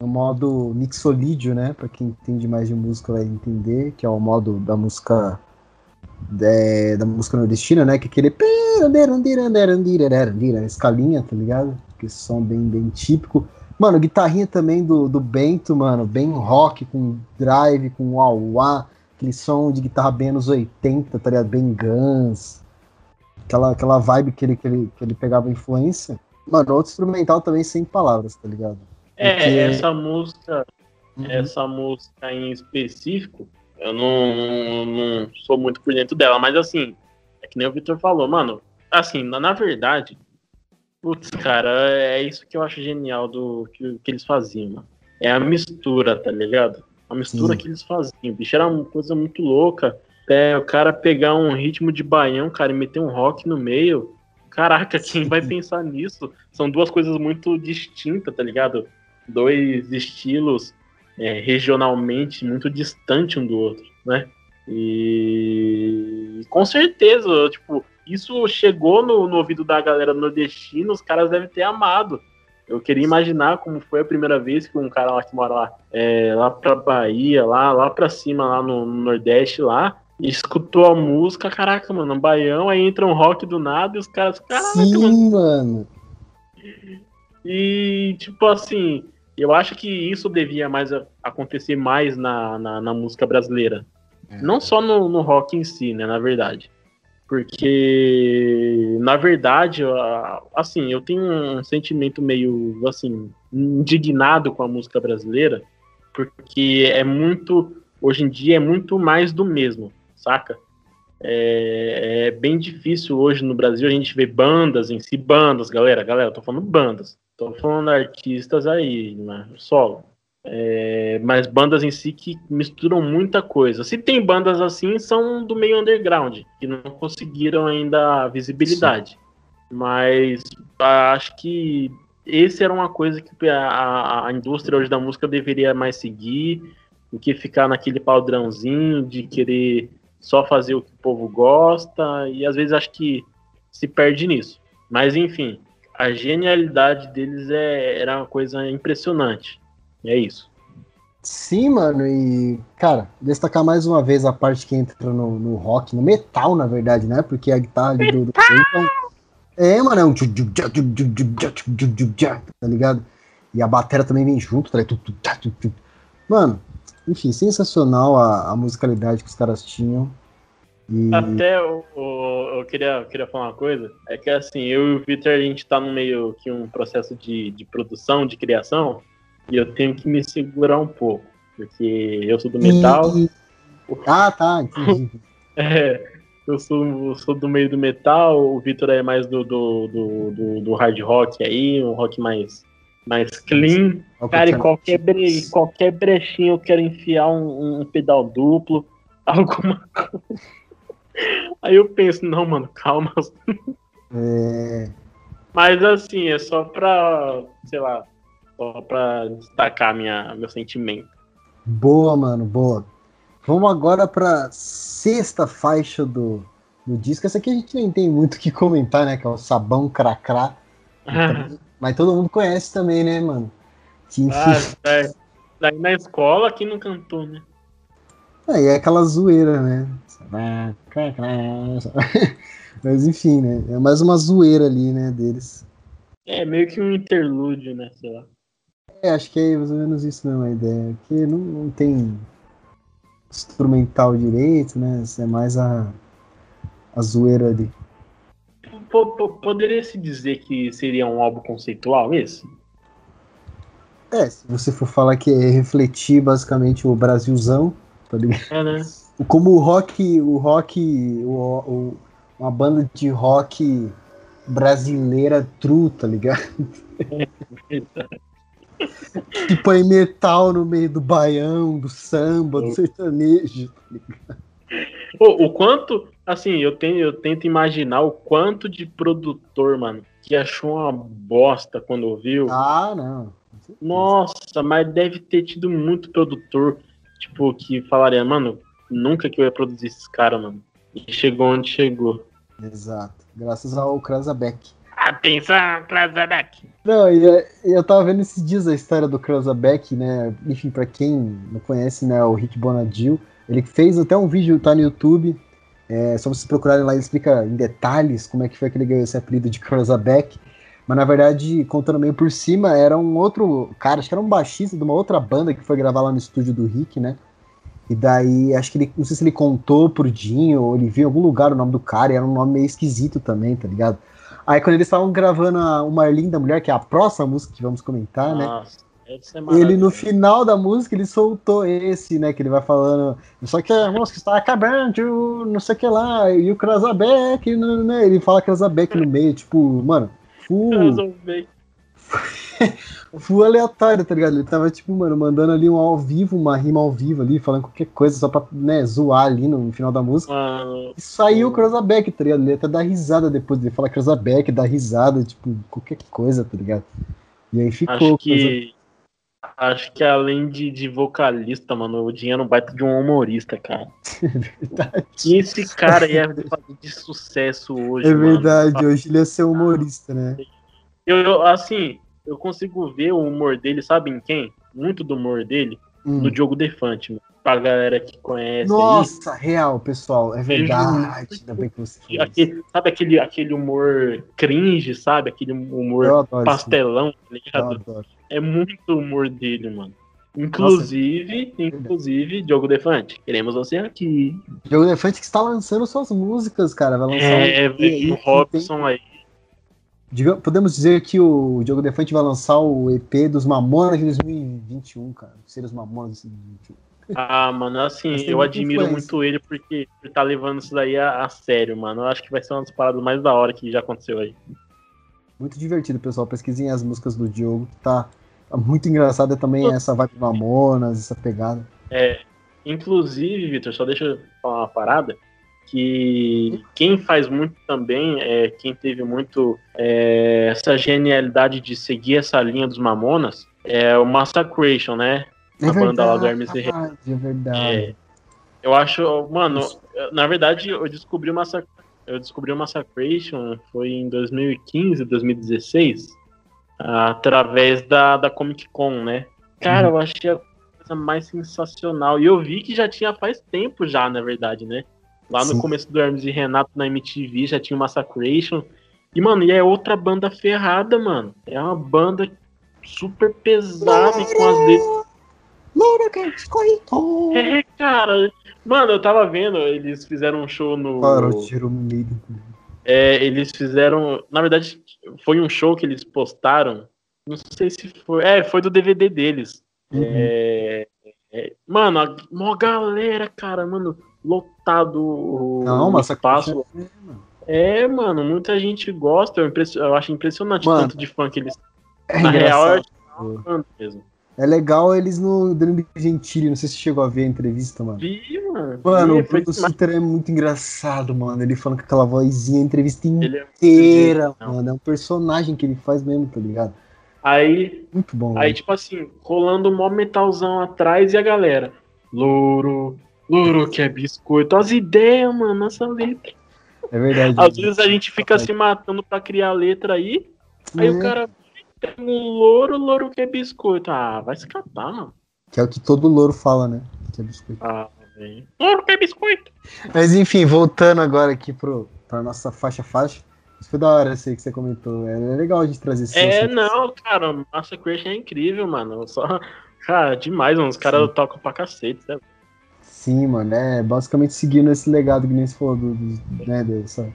Speaker 1: É o modo mixolídio, né? Pra quem entende mais de música vai entender, que é o modo da música é, da música nordestina, né? Que é aquele escalinha, tá ligado? Que som bem, bem típico. Mano, guitarrinha também do, do Bento, mano, bem rock, com drive, com wah aquele som de guitarra bem anos 80, tá ligado? Bem Guns, aquela, aquela vibe que ele, que, ele, que ele pegava influência. Mano, outro instrumental também sem palavras, tá ligado?
Speaker 2: É,
Speaker 1: Porque-
Speaker 2: essa música,
Speaker 1: Uhum.
Speaker 2: essa música em específico, eu não, não, sou muito por dentro dela, mas assim, é que nem o Victor falou, mano, assim, na, na verdade, putz, cara, é isso que eu acho genial do que, que eles faziam, mano. É a mistura, tá ligado? A mistura
Speaker 1: Sim.
Speaker 2: que eles faziam. Bicho, era uma coisa muito louca. É, o cara pegar um ritmo de baião, cara, e meter um rock no meio. Caraca, quem vai pensar nisso? São duas coisas muito distintas, tá ligado? Dois estilos é, regionalmente muito distantes um do outro, né? E com certeza, tipo, isso chegou no, no ouvido da galera nordestina, os caras devem ter amado. Eu queria imaginar como foi a primeira vez que um cara lá que mora lá, é, lá pra Bahia, lá, lá pra cima, lá no, no Nordeste, lá, escutou a música, caraca, mano, um baião, aí entra um rock do nada e os caras, caraca, mano.
Speaker 1: Sim, mano.
Speaker 2: E, tipo assim, eu acho que isso devia mais acontecer mais na, na, na música brasileira.
Speaker 1: É.
Speaker 2: Não só no, no rock em si, né, na verdade. Porque, na verdade, assim, eu tenho um sentimento meio, assim, indignado com a música brasileira, porque é muito, hoje em dia, é muito mais do mesmo, saca? É, é bem difícil hoje no Brasil a gente ver bandas em si, bandas, galera, galera, eu tô falando bandas, tô falando artistas aí, né, solo. É, mas bandas em si que misturam muita coisa. Se tem bandas assim, são do meio underground, que não conseguiram ainda a visibilidade. Mas ah, acho que esse era uma coisa que a- a indústria hoje da música deveria mais seguir, do que ficar naquele padrãozinho de querer só fazer o que o povo gosta, e às vezes acho que se perde nisso. Mas enfim, a genialidade deles é, era uma coisa impressionante. E é isso.
Speaker 1: Sim, mano, e, cara, destacar mais uma vez a parte que entra no, no rock, no metal, na verdade, né? Porque a guitarra do, do então, É, mano, é um. Tá ligado? E a bateria também vem junto, tá ligado? Mano, enfim, sensacional a, a musicalidade que os caras tinham. E,
Speaker 2: Até eu, eu, eu queria, eu queria falar uma coisa, é que assim, eu e o Victor, a gente tá no meio que um processo de, de produção, de criação, e eu tenho que me segurar um pouco, porque eu sou do metal,
Speaker 1: e- Ah, tá, entendi.
Speaker 2: é, eu sou, sou do meio do metal, o Victor é mais do, do, do, do, do hard rock aí, um rock mais, mais clean. Cara, e qualquer, bre, qualquer brechinho eu quero enfiar um, um pedal duplo, alguma coisa. Aí eu penso, não, mano, calma.
Speaker 1: É,
Speaker 2: Mas assim, é só pra, sei lá, só pra destacar minha, meu sentimento.
Speaker 1: boa, mano, boa. Vamos agora pra sexta faixa do, do disco. Essa aqui a gente nem tem muito o que comentar, né? Que é o Sabão Cracrá. Mas todo mundo conhece também, né, mano? Que,
Speaker 2: Ah, é. Daí na escola, quem não cantou, né?
Speaker 1: Aí é aquela zoeira, né? Mas enfim, né? É mais uma zoeira ali, né, deles.
Speaker 2: É meio que um interlúdio, né? Sei lá.
Speaker 1: É, acho que é mais ou menos isso mesmo a ideia. Que não, não tem instrumental direito, né? Isso é mais a, a zoeira ali.
Speaker 2: Po- po- Poderia se dizer que seria um álbum conceitual esse?
Speaker 1: É, se você for falar que é refletir basicamente o Brasilzão, tá ligado?
Speaker 2: É, né?
Speaker 1: Como o rock, o rock, o, o- uma banda de rock brasileira true, tá ligado? Que põe metal no meio do baião, do samba, do sertanejo.
Speaker 2: O, o quanto, assim, eu, tenho, eu tento imaginar o quanto de produtor, mano, que achou uma bosta quando ouviu.
Speaker 1: Ah, não.
Speaker 2: Nossa, mas deve ter tido muito produtor, tipo, que falaria, mano, nunca que eu ia produzir esses caras, mano. E chegou onde chegou.
Speaker 1: Exato. Graças ao Krasabeck.
Speaker 2: Atenção, Krasabeck!
Speaker 1: Não, e é- e eu tava vendo esses dias a história do Krasabeck, né? Enfim, pra quem não conhece, né, o Rick Bonadil, ele fez até um vídeo, tá no YouTube. É só vocês procurarem lá, ele explica em detalhes como é que foi que ele ganhou esse apelido de Krasabeck. Mas na verdade, contando meio por cima, era um outro cara, acho que era um baixista de uma outra banda que foi gravar lá no estúdio do Rick, né? E daí, acho que ele, não sei se ele contou pro Dinho, ou ele viu em algum lugar o nome do cara, e era um nome meio esquisito também, tá ligado? Aí quando eles estavam gravando a Uma Linda Mulher, que é a próxima música que vamos comentar, né?
Speaker 2: Nossa, esse é
Speaker 1: Ele no final da música ele soltou esse, né? Que ele vai falando. Só que a música está acabando, não sei o que lá. E o Krasabeck, né? Ele fala Krasabeck no meio, tipo, mano, full, full aleatório, tá ligado? Ele tava, tipo, mano, mandando ali um ao vivo, uma rima ao vivo ali, falando qualquer coisa só pra, né, zoar ali no final da música.
Speaker 2: Mano,
Speaker 1: E saiu o Cruzabeck, tá ligado? Ele até dá risada depois dele falar Cruzabeck, dá risada, tipo, qualquer coisa, tá ligado? E aí ficou.
Speaker 2: acho que. Acho que além de, de vocalista, mano, o dinheiro não baita de um humorista, cara.
Speaker 1: verdade.
Speaker 2: E esse cara ia fazer de sucesso hoje.
Speaker 1: É
Speaker 2: mano.
Speaker 1: verdade, hoje ele ia ser humorista, né?
Speaker 2: Eu, eu, assim, eu consigo ver o humor dele, sabe em quem? Muito do humor dele
Speaker 1: Hum.
Speaker 2: no Diogo Defante, mano. Pra galera que conhece. aí.
Speaker 1: Nossa, real, pessoal, é verdade. Ainda bem que você
Speaker 2: aquele- sabe aquele, aquele humor cringe, sabe? Aquele humor
Speaker 1: Eu
Speaker 2: pastelão, tá
Speaker 1: Eu
Speaker 2: ligado?
Speaker 1: adoro.
Speaker 2: É muito humor dele, mano. Inclusive, inclusive, Diogo Defante, queremos você aqui.
Speaker 1: Diogo Elefante que está lançando suas músicas, cara. Vai lançar
Speaker 2: É,
Speaker 1: um EP
Speaker 2: o Robson aí.
Speaker 1: Diga- Podemos dizer que o Diogo Defante vai lançar o EP dos Mamonas de 2021, cara. Ser os Mamonas de 2021.
Speaker 2: Ah, mano, assim, eu admiro
Speaker 1: influência.
Speaker 2: muito ele porque ele tá levando isso daí a, a sério, mano. Eu acho que vai ser uma das paradas mais da hora que já aconteceu aí.
Speaker 1: Muito divertido, pessoal. Pesquisem as músicas do Diogo, tá, muito engraçada também essa vibe Mamonas, essa pegada.
Speaker 2: É, inclusive, Vitor, só deixa eu falar uma parada. Que quem faz muito também, é, quem teve muito é, essa genialidade de seguir essa linha dos Mamonas, é o Massacration, né?
Speaker 1: É
Speaker 2: A banda lá do Hermes e
Speaker 1: verdade, é verdade.
Speaker 2: É, eu acho, mano, na verdade eu descobri o Massac eu descobri o Massacration foi em 2015, 2016, através da, da Comic Con, né? Cara, eu achei a coisa mais sensacional. E eu vi que já tinha faz tempo já, na verdade, né? Lá no
Speaker 1: Sim.
Speaker 2: começo do Hermes e Renato na MTV já tinha o Massacration. E, mano, e é outra banda ferrada, mano. É uma banda super pesada e com as letras
Speaker 1: Que biscoito!
Speaker 2: é, cara. Mano, eu tava vendo, eles fizeram um show no.
Speaker 1: Para o tiro meio.
Speaker 2: É, eles fizeram. Na verdade, foi um show que eles postaram. Não sei se foi. É, foi do DVD deles.
Speaker 1: Uhum.
Speaker 2: É, é, mano, a mó galera, cara, mano, lotado o
Speaker 1: Não,
Speaker 2: o
Speaker 1: mas
Speaker 2: espaço. É, mano, muita gente gosta. Eu, impressi- eu acho impressionante o
Speaker 1: Mano,
Speaker 2: tanto de fã que eles.
Speaker 1: É
Speaker 2: na real, é
Speaker 1: engraçado.
Speaker 2: fã mesmo.
Speaker 1: É legal eles no Danilo Gentili, não sei se chegou a ver a entrevista, mano.
Speaker 2: Vi, mano.
Speaker 1: Mano,
Speaker 2: vi,
Speaker 1: o. Suter é muito engraçado, mano. Ele falando com aquela vozinha, a entrevista
Speaker 2: é
Speaker 1: inteira,
Speaker 2: genial.
Speaker 1: mano. É um personagem que ele faz mesmo, tá ligado?
Speaker 2: Aí
Speaker 1: Muito bom.
Speaker 2: Aí,
Speaker 1: velho.
Speaker 2: tipo assim, rolando um mó metalzão atrás e a galera. Louro, louro que é biscoito. As ideias, mano, essa letra.
Speaker 1: É verdade.
Speaker 2: Às vezes a gente fica se matando pra criar letra aí. Aí
Speaker 1: É,
Speaker 2: o cara tem um louro, louro que é biscoito. Ah, vai se catar, mano.
Speaker 1: Que é o que todo louro fala, né? Que é biscoito.
Speaker 2: Ah, velho. Louro que é biscoito.
Speaker 1: Mas enfim, voltando agora aqui pro, pra nossa faixa-faixa. Isso foi da hora, esse aí que você comentou. É legal a gente trazer esse
Speaker 2: É, não, cara, Massa Crash é incrível, mano. Só. Cara, demais, mano. Os caras tocam pra cacete, né?
Speaker 1: Sim, mano, é basicamente seguindo esse legado que nem você falou, do, do- né, dessa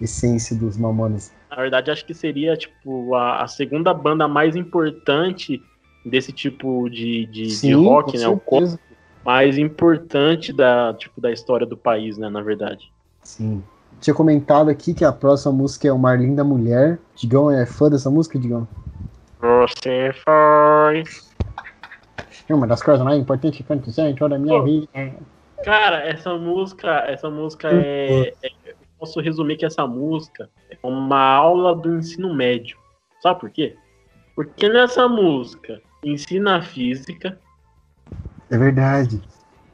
Speaker 1: essência dos Mamonas.
Speaker 2: Na verdade, acho que seria, tipo, a, a segunda banda mais importante desse tipo de, de, de rock,
Speaker 1: com
Speaker 2: né? O
Speaker 1: certeza.
Speaker 2: mais importante da, tipo, da história do país, né? Na verdade.
Speaker 1: Sim. Tinha comentado aqui que a próxima música é o Marlim da Mulher. Digão é fã dessa música, Digão?
Speaker 2: Você foi.
Speaker 1: É uma das coisas mais importantes que aconteceu em toda a minha
Speaker 2: Pô.
Speaker 1: vida.
Speaker 2: Cara, essa música, essa música é, é- Eu posso resumir que essa música é uma aula do ensino médio. Sabe por quê? Porque nessa música ensina física,
Speaker 1: É verdade.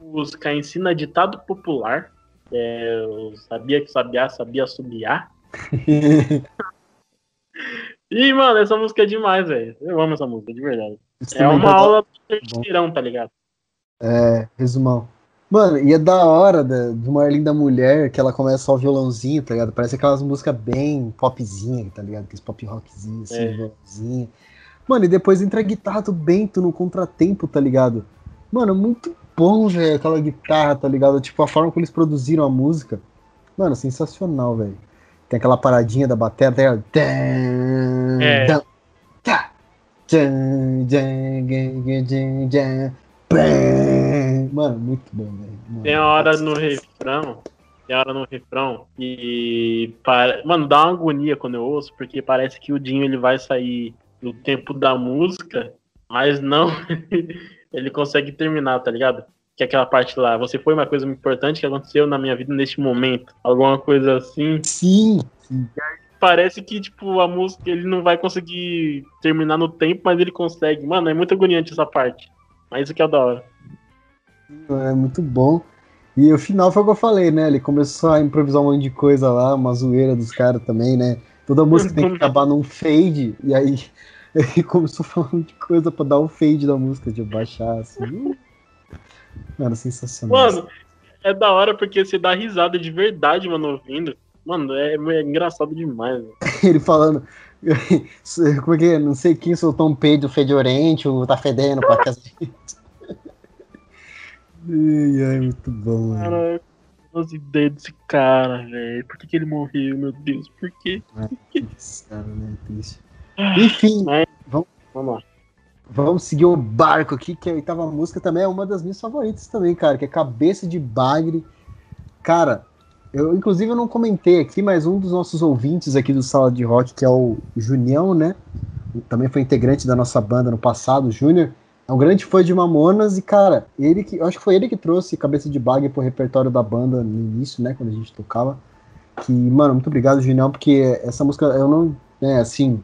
Speaker 2: música ensina ditado popular. É, eu sabia que sabia, sabia subiar. E, mano, essa música é demais, velho. Eu amo essa música, de verdade. É uma
Speaker 1: tá-
Speaker 2: aula do terceirão, tá ligado?
Speaker 1: É, resumão. Mano, e é da hora da, do Marlim da Mulher, que ela começa só o violãozinho, tá ligado? Parece aquelas músicas bem popzinha, tá ligado? Aqueles pop rockzinhos, assim,
Speaker 2: É.
Speaker 1: violãozinho. Mano, e depois entra a guitarra do Bento no contratempo, tá ligado? Mano, muito bom, velho, aquela guitarra, tá ligado? Tipo, a forma como eles produziram a música. Mano, sensacional, velho. Tem aquela paradinha da bateria, tá ligado?
Speaker 2: É.
Speaker 1: tá. Pam. Mano, muito bom, velho.
Speaker 2: Tem a hora no refrão. Tem a hora no refrão e. Para... Mano, dá uma agonia quando eu ouço, porque parece que o Dinho ele vai sair do tempo da música, mas não ele consegue terminar, tá ligado? Que é aquela parte lá, você foi uma coisa muito importante que aconteceu na minha vida neste momento. Alguma coisa assim.
Speaker 1: Sim. sim.
Speaker 2: Parece que, tipo, a música ele não vai conseguir terminar no tempo, mas ele consegue. Mano, é muito agoniante essa parte. Mas isso que é da hora.
Speaker 1: É muito bom. E o final foi o que eu falei, né? Ele começou a improvisar um monte de coisa lá, uma zoeira dos caras também, né? Toda música tem que acabar num fade, e aí ele começou um monte de coisa pra dar o fade da música, de baixar, assim. Mano, sensacional.
Speaker 2: Mano, é da hora porque você dá risada de verdade, mano, ouvindo. Mano, é, é engraçado demais. Mano.
Speaker 1: ele falando. Como é que é? Não sei quem soltou um peido fedorento, tá fedendo pra casamento. Ai, ai, muito bom, mano.
Speaker 2: Cara, as ideias desse cara, velho. Por que, que ele morreu, meu Deus? Por quê?
Speaker 1: Ah, triste, cara, né? Triste. Enfim,
Speaker 2: Mas-
Speaker 1: vamos,
Speaker 2: Vamos lá.
Speaker 1: vamos seguir o barco aqui, que a oitava música também é uma das minhas favoritas também, cara, que é Cabeça de Bagre. Cara, eu inclusive eu não comentei aqui, mas um dos nossos ouvintes aqui do Sala de Rock, que é o Junião, né? Também foi integrante da nossa banda no passado, o Júnior. É um grande fã de Mamonas e, cara, ele que. Eu acho que foi ele que trouxe Cabeça de Bagre pro repertório da banda no início, né? Quando a gente tocava. Que, mano, muito obrigado, Junião, porque essa música eu não. Né, assim.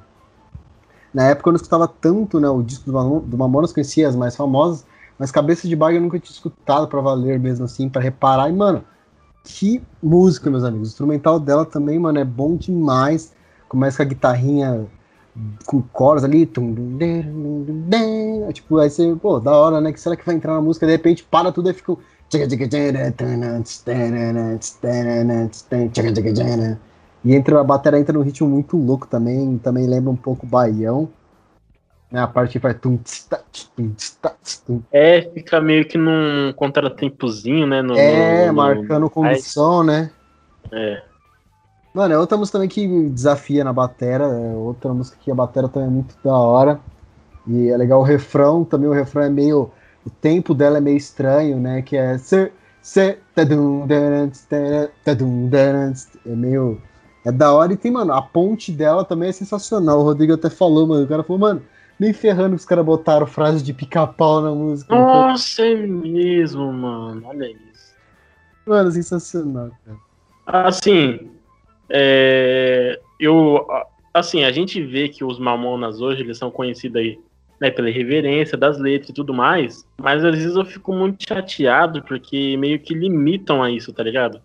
Speaker 1: Na época eu não escutava tanto, né? O disco do, Mamon- do Mamonas, conhecia as mais famosas, mas Cabeça de Bagre eu nunca tinha escutado pra valer mesmo, assim, pra reparar. E, mano, que música, meus amigos. O instrumental dela também, mano, é bom demais. Começa com a guitarrinha com coros ali. Tipo, aí você, pô, da hora, né? Que será que vai entrar na música? De repente para tudo e fica. um E entra, a bateria entra num ritmo muito louco também. Também lembra um pouco baião. Né, a parte que vai. tum, tss, tá, tum, tss, tá, tss, tum.
Speaker 2: É, fica meio que num contratempozinho, né? No,
Speaker 1: É,
Speaker 2: no- no-
Speaker 1: marcando condição, né?
Speaker 2: É.
Speaker 1: Mano, é outra música também que desafia na batera, é outra música que a batera também é muito da hora. E é legal o refrão, também o refrão é meio. O tempo dela é meio estranho, né? Que é. É meio. É da hora e tem, mano, a ponte dela também é sensacional. O Rodrigo até falou, mano. O cara falou, mano, nem ferrando que os caras botaram frase de pica-pau na música.
Speaker 2: Nossa, é mesmo, mano. Olha isso.
Speaker 1: Mano, sensacional, cara.
Speaker 2: Assim, é, eu, assim, a gente vê que os Mamonas hoje eles são conhecidos aí, né, pela irreverência das letras e tudo mais, mas às vezes eu fico muito chateado porque meio que limitam a isso, tá ligado?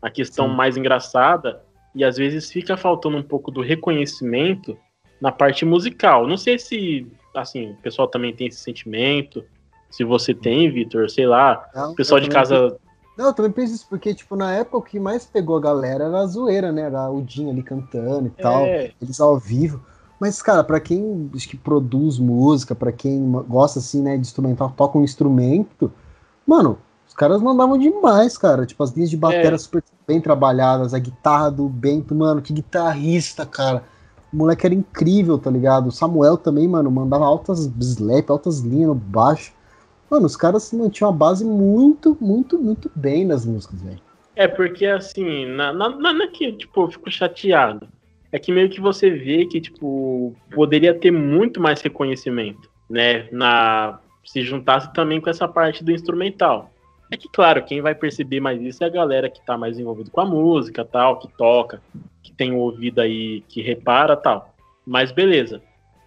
Speaker 2: A questão
Speaker 1: Sim.
Speaker 2: mais engraçada e às vezes fica faltando um pouco do reconhecimento na parte musical. Não sei se, assim, o pessoal também tem esse sentimento. Se você tem, Vitor, sei lá,
Speaker 1: Não,
Speaker 2: o pessoal de casa
Speaker 1: Não, eu também penso isso, porque, tipo, na época o que mais pegou a galera era a zoeira, né? Era o Dinho ali cantando e tal,
Speaker 2: É.
Speaker 1: eles ao vivo. Mas, cara, pra quem acho que produz música, pra quem gosta, assim, né, de instrumental, toca um instrumento, mano, os caras mandavam demais, cara. Tipo, as linhas de bateria
Speaker 2: É.
Speaker 1: super bem trabalhadas, a guitarra do Bento, mano, que guitarrista, cara. O moleque era incrível, tá ligado? O Samuel também, mano, mandava altas slap, altas linhas no baixo. Mano, os caras mantinham a base muito, muito, muito bem nas músicas, velho.
Speaker 2: É, porque assim, na, na que, tipo, eu fico chateado. É que meio que você vê que, tipo, poderia ter muito mais reconhecimento, né? Na, se juntasse também com essa parte do instrumental. É que, claro, quem vai perceber mais isso é a galera que tá mais envolvida com a música, tal, que toca, que tem o ouvido aí, que repara, tal. Mas beleza.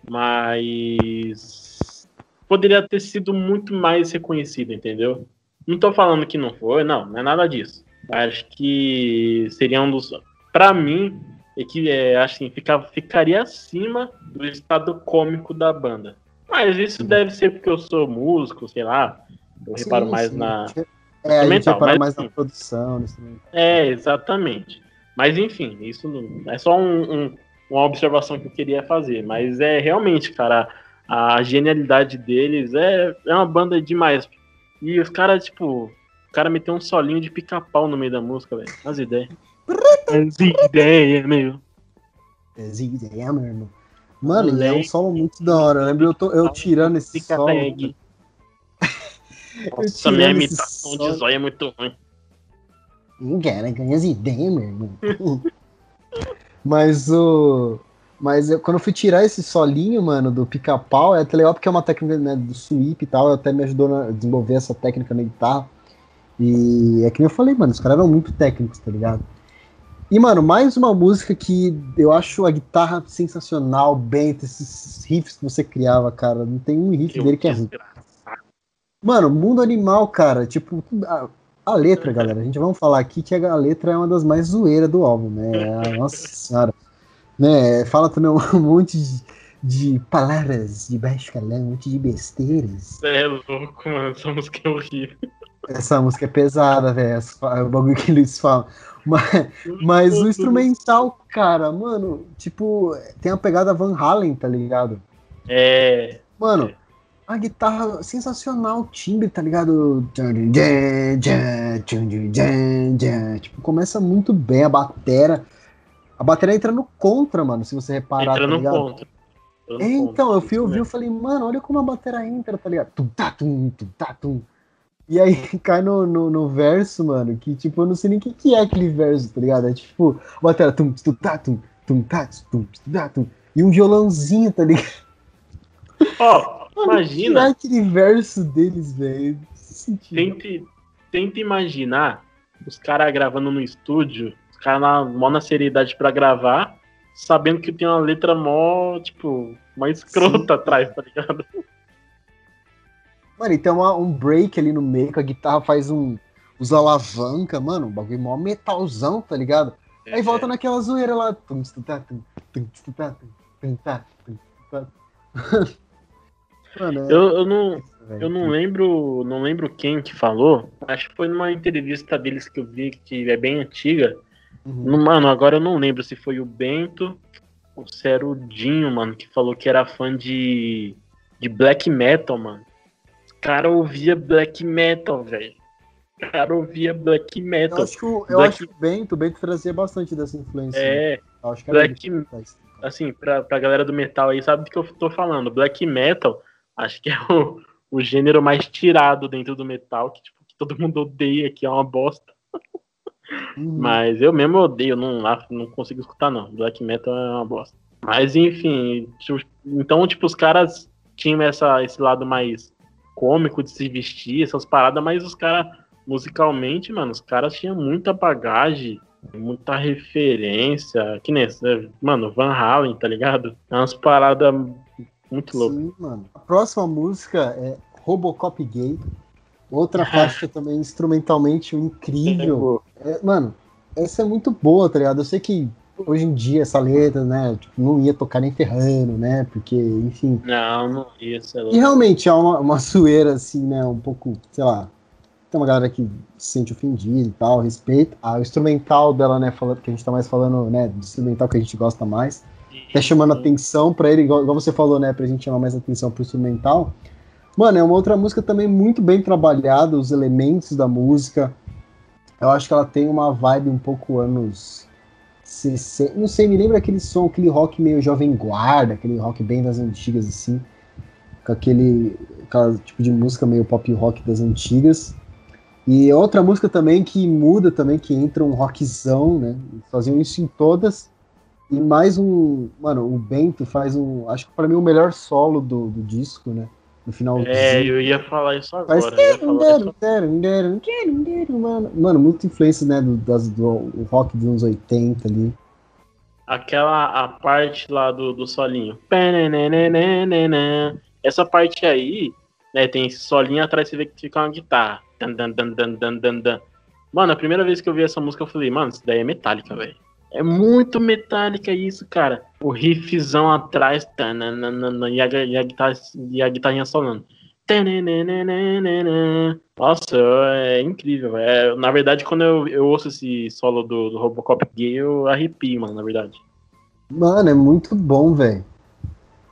Speaker 2: Mas poderia ter sido muito mais reconhecido, entendeu? Não tô falando que não foi, não, não é nada disso. Acho que seria um dos. Pra mim, é que é, assim, fica, ficaria acima do estado cômico da banda. Mas isso deve ser porque eu sou músico, sei lá. Eu reparo
Speaker 1: Sim,
Speaker 2: mais
Speaker 1: sim.
Speaker 2: na.
Speaker 1: É, a gente mais
Speaker 2: sim.
Speaker 1: na produção, no instrumental.
Speaker 2: É, exatamente. Mas enfim, isso não, é só um- um- uma observação que eu queria fazer. Mas é realmente, cara, a, a genialidade deles é, é uma banda demais. E os caras, tipo, o cara meteu um solinho de pica-pau no meio da música, velho. As ideias. As ideias, meu.
Speaker 1: É Zig é, meu irmão. Mano, e é um solo muito da hora. Eu lembro eu, tô- eu tirando esse solo.
Speaker 2: tag. Nossa, minha imitação de
Speaker 1: som.
Speaker 2: zóio é muito ruim.
Speaker 1: Cara, ganha as ideias, meu irmão. Mas o. Mas eu, quando eu fui tirar esse solinho, mano, do pica-pau, é até legal porque é uma técnica né, do sweep e tal, até me ajudou a desenvolver essa técnica na guitarra. E é que eu falei, mano, os caras eram muito técnicos, tá ligado? E, mano, mais uma música que eu acho a guitarra sensacional, bem, esses riffs que você criava, cara. Não tem um riff dele que é ruim. Mano, Mundo Animal, cara, tipo, a, a letra, galera, a gente vamos falar aqui que a letra é uma das mais zoeiras do álbum, né? Nossa senhora né? Fala também um monte de, de palavras de baixo calão, um monte de besteiras.
Speaker 2: É louco, mano. Essa música é horrível.
Speaker 1: Essa música é pesada, velho. O bagulho que eles falam. Mas, mas o instrumental, cara, mano, tipo, tem a pegada Van Halen, tá ligado?
Speaker 2: É.
Speaker 1: Mano, a guitarra sensacional, o timbre, tá ligado? Tipo, começa muito bem a batera. A bateria entra no contra, mano, se você reparar.
Speaker 2: Entra
Speaker 1: tá
Speaker 2: no contra.
Speaker 1: É, então, eu fui ouvir e falei, mano, olha como a bateria entra, tá ligado? Tum, tá, tum, tum, tá, tum. E aí cai no, no, no, verso, mano, que tipo, eu não sei nem o que, que é aquele verso, tá ligado? É tipo, bateria, tum, tum, tá, tum, tum, tá, tum, tá, tum. E um violãozinho, tá ligado?
Speaker 2: Ó, oh, imagina. Que é
Speaker 1: aquele verso deles, velho.
Speaker 2: Tente, tente imaginar os caras gravando no estúdio cara na, mó na seriedade pra gravar, sabendo que tem uma letra mó, tipo, mó escrota Sim. atrás, tá ligado?
Speaker 1: Mano, e tem uma, um break ali no meio, que a guitarra faz um. Usa alavanca, mano, um bagulho mó metalzão, tá ligado? É, Aí volta é. naquela zoeira lá.
Speaker 2: Mano, é... eu, eu não, eu não lembro, não lembro quem que falou. Acho que foi numa entrevista deles que eu vi que é bem antiga. Uhum. Mano, agora eu não lembro se foi o Bento ou se era o Dinho, mano, que falou que era fã de, de black metal, mano. O cara ouvia black metal, velho. O cara ouvia black metal.
Speaker 1: Eu acho que o, eu black... acho que o Bento, o Bento trazia bastante dessa influência.
Speaker 2: É,
Speaker 1: eu acho que
Speaker 2: black, assim, pra, pra galera do metal aí, sabe do que eu tô falando. Black metal, acho que é o, o gênero mais tirado dentro do metal, que, tipo, que todo mundo odeia, que é uma bosta. Uhum. Mas eu mesmo odeio, não, não consigo escutar, não. Black metal é uma bosta. Mas enfim, tipo, então, tipo, os caras tinham essa, esse lado mais cômico de se vestir, essas paradas, mas os caras, musicalmente, mano, os caras tinham muita bagagem, muita referência, que nem, mano, Van Halen, tá ligado? É umas paradas muito loucas. Sim,
Speaker 1: mano. A próxima música é Robocop Gay. Outra faixa também instrumentalmente incrível. É, mano, essa é muito boa, tá ligado? Eu sei que hoje em dia essa letra, né, tipo, não ia tocar nem ferrando, né? Porque, enfim.
Speaker 2: Não, não ia ser.
Speaker 1: E realmente é uma, uma zoeira, assim, né? Um pouco, sei lá. Tem uma galera que se sente ofendida e tal, respeito. A, o instrumental dela, né, falando, que a gente tá mais falando, né, do instrumental que a gente gosta mais. Até chamando atenção para ele, igual, igual, você falou, né, pra gente chamar mais atenção pro instrumental. Mano, é uma outra música também muito bem trabalhada, os elementos da música. Eu acho que ela tem uma vibe um pouco anos 60. Não sei, me lembra aquele som, aquele rock meio jovem guarda, aquele rock bem das antigas, assim. Com aquele, aquele tipo de música meio pop rock das antigas. E outra música também que muda também, que entra um rockzão, né? Faziam isso em todas. E mais um. Mano, o Bento faz um. Acho que para mim o melhor solo do, do disco, né? no final.
Speaker 2: É, eu ia falar isso agora. Mas,
Speaker 1: mano, mano, muita influência, né, do, das, do, rock dos anos 80 ali.
Speaker 2: Aquela a parte lá do, do solinho. Essa parte aí, né, tem esse solinho atrás, você vê que fica uma guitarra. Mano, a primeira vez que eu vi essa música, eu falei, mano, isso daí é metálica, velho. É muito metálica isso, cara. O riffzão atrás, tananana, e, a, e, a guitarra, e a guitarrinha solando. Nossa, é incrível. É, na verdade, quando eu, eu ouço esse solo do, do Robocop gay, eu arrepio, mano, na verdade.
Speaker 1: Mano, é muito bom, velho.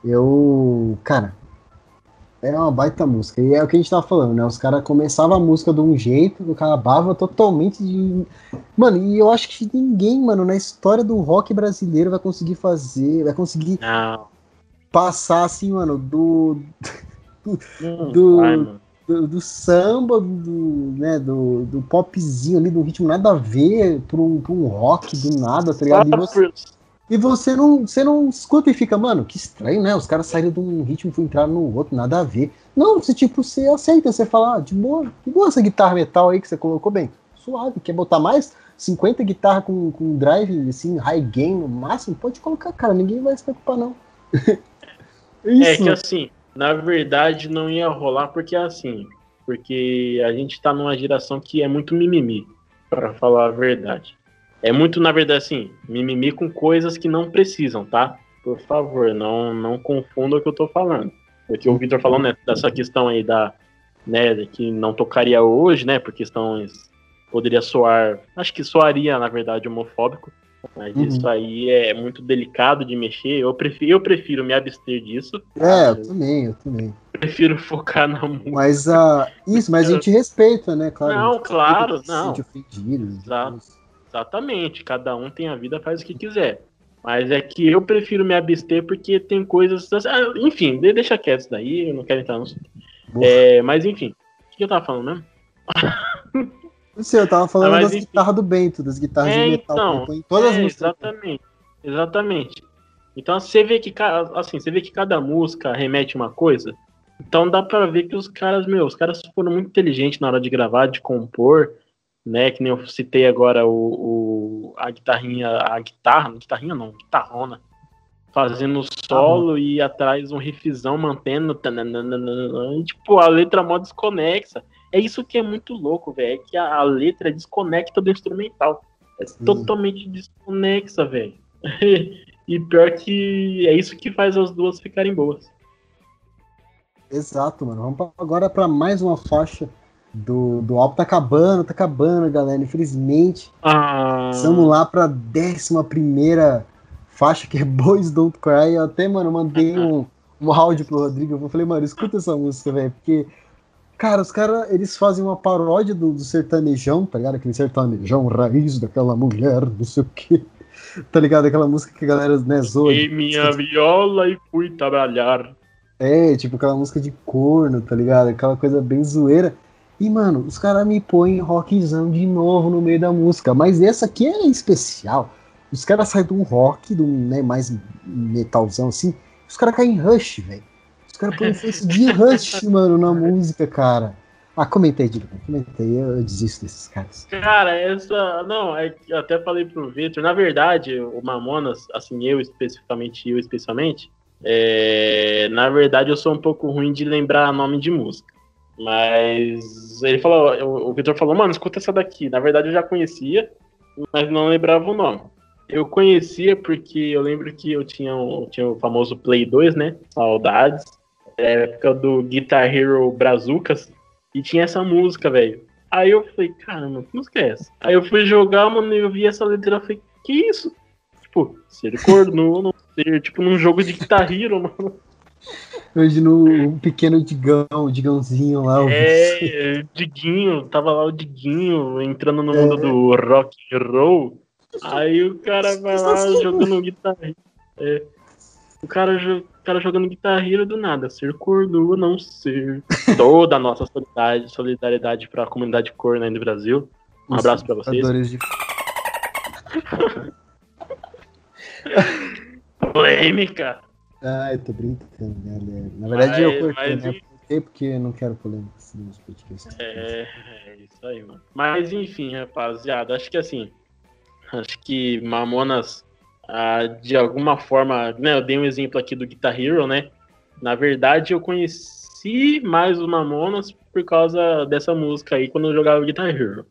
Speaker 1: Eu. Cara, é uma baita música. E é o que a gente tava falando, né? Os caras começavam a música de um jeito, acabava totalmente de. Mano, e eu acho que ninguém, mano, na história do rock brasileiro vai conseguir fazer. Vai conseguir
Speaker 2: Não.
Speaker 1: passar assim, mano, do. Do, do, vai, do, do, samba, do, né, do, do popzinho ali, do ritmo nada a ver, pra um, pra um rock do nada, tá ligado?
Speaker 2: Só, por,
Speaker 1: E você não, você não escuta e fica, mano, que estranho, né? Os caras saíram de um ritmo e entraram no outro, nada a ver. Não, você tipo, você aceita, você fala, ah, de boa, de boa essa guitarra metal aí que você colocou bem. Suave, quer botar mais? 50 guitarra com, com drive, assim, high gain no máximo, pode colocar, cara, ninguém vai se preocupar, não.
Speaker 2: é que assim, na verdade não ia rolar porque é assim, porque a gente tá numa geração que é muito mimimi, para falar a verdade. É muito, na verdade, assim, mimimi com coisas que não precisam, tá? Por favor, não, não confunda o que eu tô falando. Porque o Victor falou, né, dessa questão aí da, né, que não tocaria hoje, né, por questões, poderia soar, acho que soaria, na verdade, homofóbico, mas uhum. isso aí é muito delicado de mexer. Eu prefiro, eu prefiro me abster disso.
Speaker 1: É, eu também, eu também.
Speaker 2: Prefiro focar na
Speaker 1: música. Mas uh, isso, mas a gente respeita, né?
Speaker 2: Claro. Não, claro, não. Ofendido, Exato. Exatamente. Cada um tem a vida, faz o que quiser. Mas é que eu prefiro me abster porque tem coisas. Ah, enfim, deixa quieto isso daí, eu não quero entrar no. É, mas enfim, o que eu tava falando mesmo?
Speaker 1: Não sei, eu tava falando ah, das enfim. guitarras do Bento, das guitarras é, de metal então,
Speaker 2: todas é, as músicas. Exatamente, exatamente. Então você vê que assim, você vê que cada música remete uma coisa. Então dá para ver que os caras, meu, os caras foram muito inteligentes na hora de gravar, de compor, né? Que nem eu citei agora o, o a guitarrinha, a guitarra, guitarrinha não, guitarrona, fazendo solo ah, e atrás um riffzão mantendo, e, tipo, a letra mó desconexa. É isso que é muito louco, velho. É que a, a, letra desconecta do instrumental. É Sim. totalmente desconexa, velho. e pior que é isso que faz as duas ficarem boas.
Speaker 1: Exato, mano. Vamos agora para mais uma faixa do, do álbum. Tá acabando, tá acabando, galera. Infelizmente.
Speaker 2: Ah.
Speaker 1: Vamos lá pra décima primeira faixa, que é Boys Don't Cry. Eu até, mano, mandei um, um áudio pro Rodrigo. Eu falei, mano, escuta essa música, velho. Porque Cara, os caras, eles fazem uma paródia do, do, sertanejão, tá ligado? Aquele sertanejão raiz daquela mulher, não sei o quê. Tá ligado? Aquela música que a galera, né, zoa.
Speaker 2: E minha viola e fui trabalhar.
Speaker 1: É, tipo aquela música de corno, tá ligado? Aquela coisa bem zoeira. E, mano, os caras me põem rockzão de novo no meio da música. Mas essa aqui é especial. Os caras saem de um rock, de um, né, mais metalzão assim. Os caras caem em rush, velho caras põem face de Rush, mano, na música, cara. Ah, comentei, Diego. Comentei, eu desisto desses caras.
Speaker 2: Cara, essa. Não, é eu até falei pro Victor. Na verdade, o Mamonas, assim, eu especificamente, eu especialmente, é... na verdade eu sou um pouco ruim de lembrar nome de música. Mas ele falou, o Victor falou, mano, escuta essa daqui. Na verdade eu já conhecia, mas não lembrava o nome. Eu conhecia porque eu lembro que eu tinha, um, tinha o famoso Play 2, né? Saudades época do Guitar Hero Brazucas, e tinha essa música, velho. Aí eu falei, caramba, que música é essa? Aí eu fui jogar, mano, e eu vi essa letra e falei, que isso? Tipo, ser corno, não ser, tipo, num jogo de Guitar Hero, mano.
Speaker 1: Hoje no pequeno Digão, o Digãozinho lá.
Speaker 2: É, o Diguinho, tava lá o Diguinho entrando no é. mundo do rock and roll. Aí o cara vai lá jogando Guitar Hero. É. O cara o cara jogando guitarreiro do nada, ser corno não ser. Toda a nossa solidariedade, solidariedade para a comunidade corna aí do Brasil. Um Os abraço para vocês. De... Polêmica.
Speaker 1: Ah, eu tô brincando, galera. Na verdade, mas, eu cortei, mas... né? Porque, porque eu não quero polêmica assim, nos podcasts.
Speaker 2: É, é isso aí, mano. Mas enfim, rapaziada, acho que assim. Acho que Mamonas ah, de alguma forma, né, eu dei um exemplo aqui do Guitar Hero, né? Na verdade, eu conheci mais os Mamonas por causa dessa música aí quando eu jogava Guitar Hero.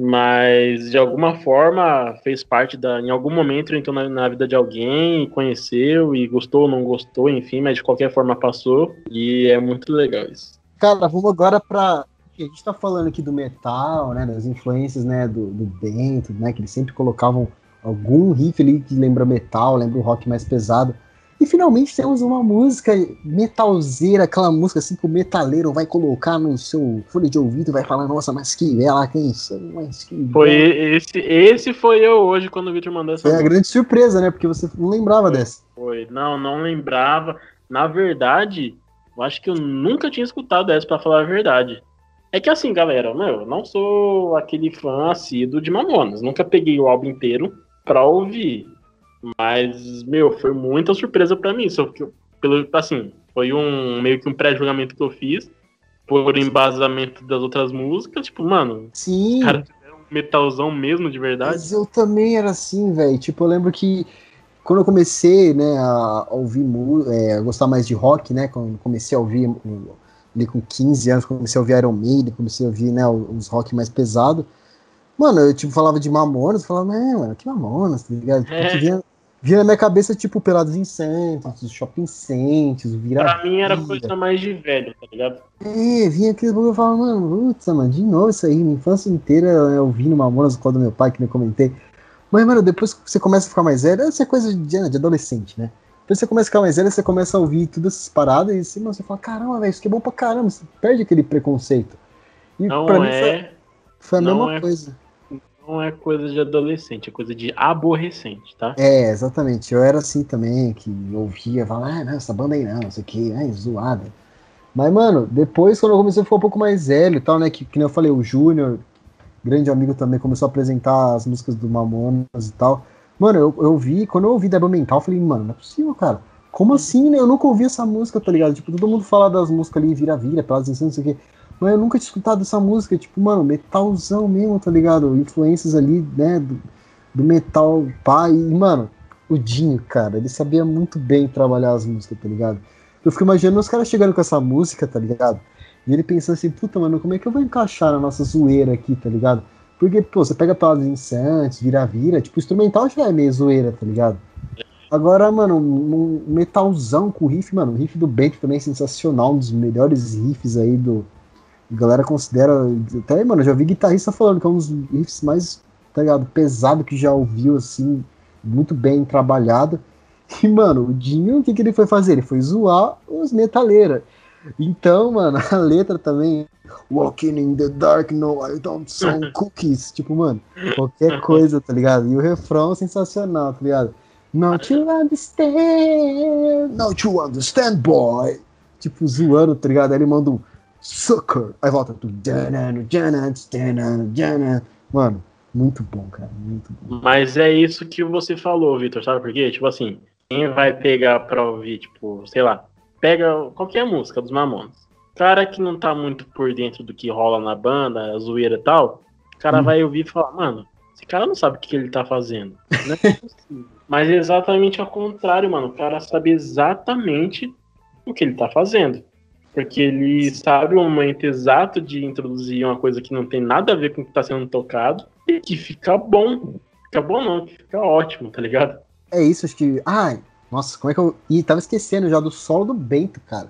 Speaker 2: Mas de alguma forma fez parte da. Em algum momento entrou na, na vida de alguém, conheceu e gostou ou não gostou, enfim, mas de qualquer forma passou. E é muito legal isso.
Speaker 1: Cara, vamos agora pra. A gente tá falando aqui do metal, né? Das influências, né? Do, do Bento, né? Que eles sempre colocavam algum riff ali que lembra metal, lembra o rock mais pesado. E finalmente temos uma música metalzeira, aquela música assim que o metaleiro vai colocar no seu fone de ouvido e vai falar, nossa, mas que bela canção, mas que
Speaker 2: Foi esse, esse foi eu hoje quando o Victor mandou essa
Speaker 1: É a grande surpresa, né? Porque você não lembrava
Speaker 2: foi,
Speaker 1: dessa.
Speaker 2: Foi, não, não lembrava. Na verdade, eu acho que eu nunca tinha escutado essa para falar a verdade. É que assim, galera, meu, eu não sou aquele fã assíduo de Mamonas. Nunca peguei o álbum inteiro pra ouvir. Mas, meu, foi muita surpresa para mim. Só que, pelo, assim, foi um meio que um pré-julgamento que eu fiz por embasamento das outras músicas. Tipo, mano,
Speaker 1: Sim.
Speaker 2: os caras fizeram um metalzão mesmo de verdade.
Speaker 1: Mas eu também era assim, velho. Tipo, eu lembro que quando eu comecei, né, a ouvir, é, a gostar mais de rock, né, quando comecei a ouvir ali com 15 anos, comecei a ouvir Iron Maiden, comecei a ouvir, né, os rock mais pesado. Mano, eu tipo falava de Mamonas, falava, é, mano, que Mamonas, tá ligado? Tipo,
Speaker 2: É.
Speaker 1: vinha, vinha na minha cabeça, tipo, Pelados em Santos, Shopping Santos, Vira
Speaker 2: Pra mim era coisa mais de velho, tá ligado?
Speaker 1: É, vinha aquele bagulho e falava, mano, putz, mano, de novo isso aí, minha infância inteira né, ouvindo Mamonas com o do meu pai, que nem comentei. Mas, mano, depois que você começa a ficar mais velho, essa é coisa de, de adolescente, né? Depois você começa a ficar mais velho, você começa a ouvir todas essas paradas e assim, mano, você fala, caramba, velho, isso aqui é bom pra caramba, você perde aquele preconceito. E
Speaker 2: Não
Speaker 1: pra mim foi,
Speaker 2: é,
Speaker 1: foi a
Speaker 2: não
Speaker 1: mesma
Speaker 2: é-
Speaker 1: coisa.
Speaker 2: Não é coisa de adolescente, é coisa de aborrecente, tá?
Speaker 1: É, exatamente. Eu era assim também, que ouvia, falava, ah, não, essa banda aí não, isso aqui, ai, zoada. Mas, mano, depois, quando eu comecei a ficar um pouco mais velho e tal, né, que, que nem eu falei, o Júnior, grande amigo também, começou a apresentar as músicas do Mamonas e tal. Mano, eu, eu vi, quando eu ouvi Débora Mental, eu falei, mano, não é possível, cara. Como assim, né? Eu nunca ouvi essa música, tá ligado? Tipo, todo mundo fala das músicas ali, vira-vira, pelas insanas, não sei o quê. Mas eu nunca tinha escutado essa música, tipo, mano, metalzão mesmo, tá ligado? Influências ali, né, do, do metal pai. E, mano, o Dinho, cara, ele sabia muito bem trabalhar as músicas, tá ligado? Eu fico imaginando os caras chegando com essa música, tá ligado? E ele pensando assim, puta, mano, como é que eu vou encaixar na nossa zoeira aqui, tá ligado? Porque, pô, você pega palavras insantes, vira-vira, tipo, o instrumental já é meio zoeira, tá ligado? Agora, mano, um metalzão com riff, mano, o riff do Bento também é sensacional, um dos melhores riffs aí do. A galera considera. Até, mano, eu já vi guitarrista falando que é um dos riffs mais, tá ligado, pesado que já ouviu, assim, muito bem trabalhado. E, mano, o Dinho, o que, que ele foi fazer? Ele foi zoar os metaleiros. Então, mano, a letra também. Walking in the dark, no, I don't sound cookies. Tipo, mano, qualquer coisa, tá ligado? E o refrão é sensacional, tá ligado? Not you understand, not you understand, boy. Tipo, zoando, tá ligado? Aí ele manda um sucker. Aí volta tudo. Mano, muito bom, cara. Muito bom.
Speaker 2: Mas é isso que você falou, Vitor, sabe por quê? Tipo assim, quem vai pegar pra ouvir, tipo, sei lá, pega qualquer música dos Mamonas. Cara que não tá muito por dentro do que rola na banda, a zoeira e tal, o cara
Speaker 1: Hum.
Speaker 2: vai ouvir e falar, mano, esse cara não sabe o que que ele tá fazendo. Não é possível. Mas é exatamente ao contrário, mano. O cara sabe exatamente o que ele tá fazendo. Porque ele sabe o momento exato de introduzir uma coisa que não tem nada a ver com o que tá sendo tocado e que fica bom. Fica bom não, que fica ótimo, tá ligado?
Speaker 1: É isso, acho que. Ai, nossa, como é que eu. Ih, tava esquecendo já do solo do Bento, cara.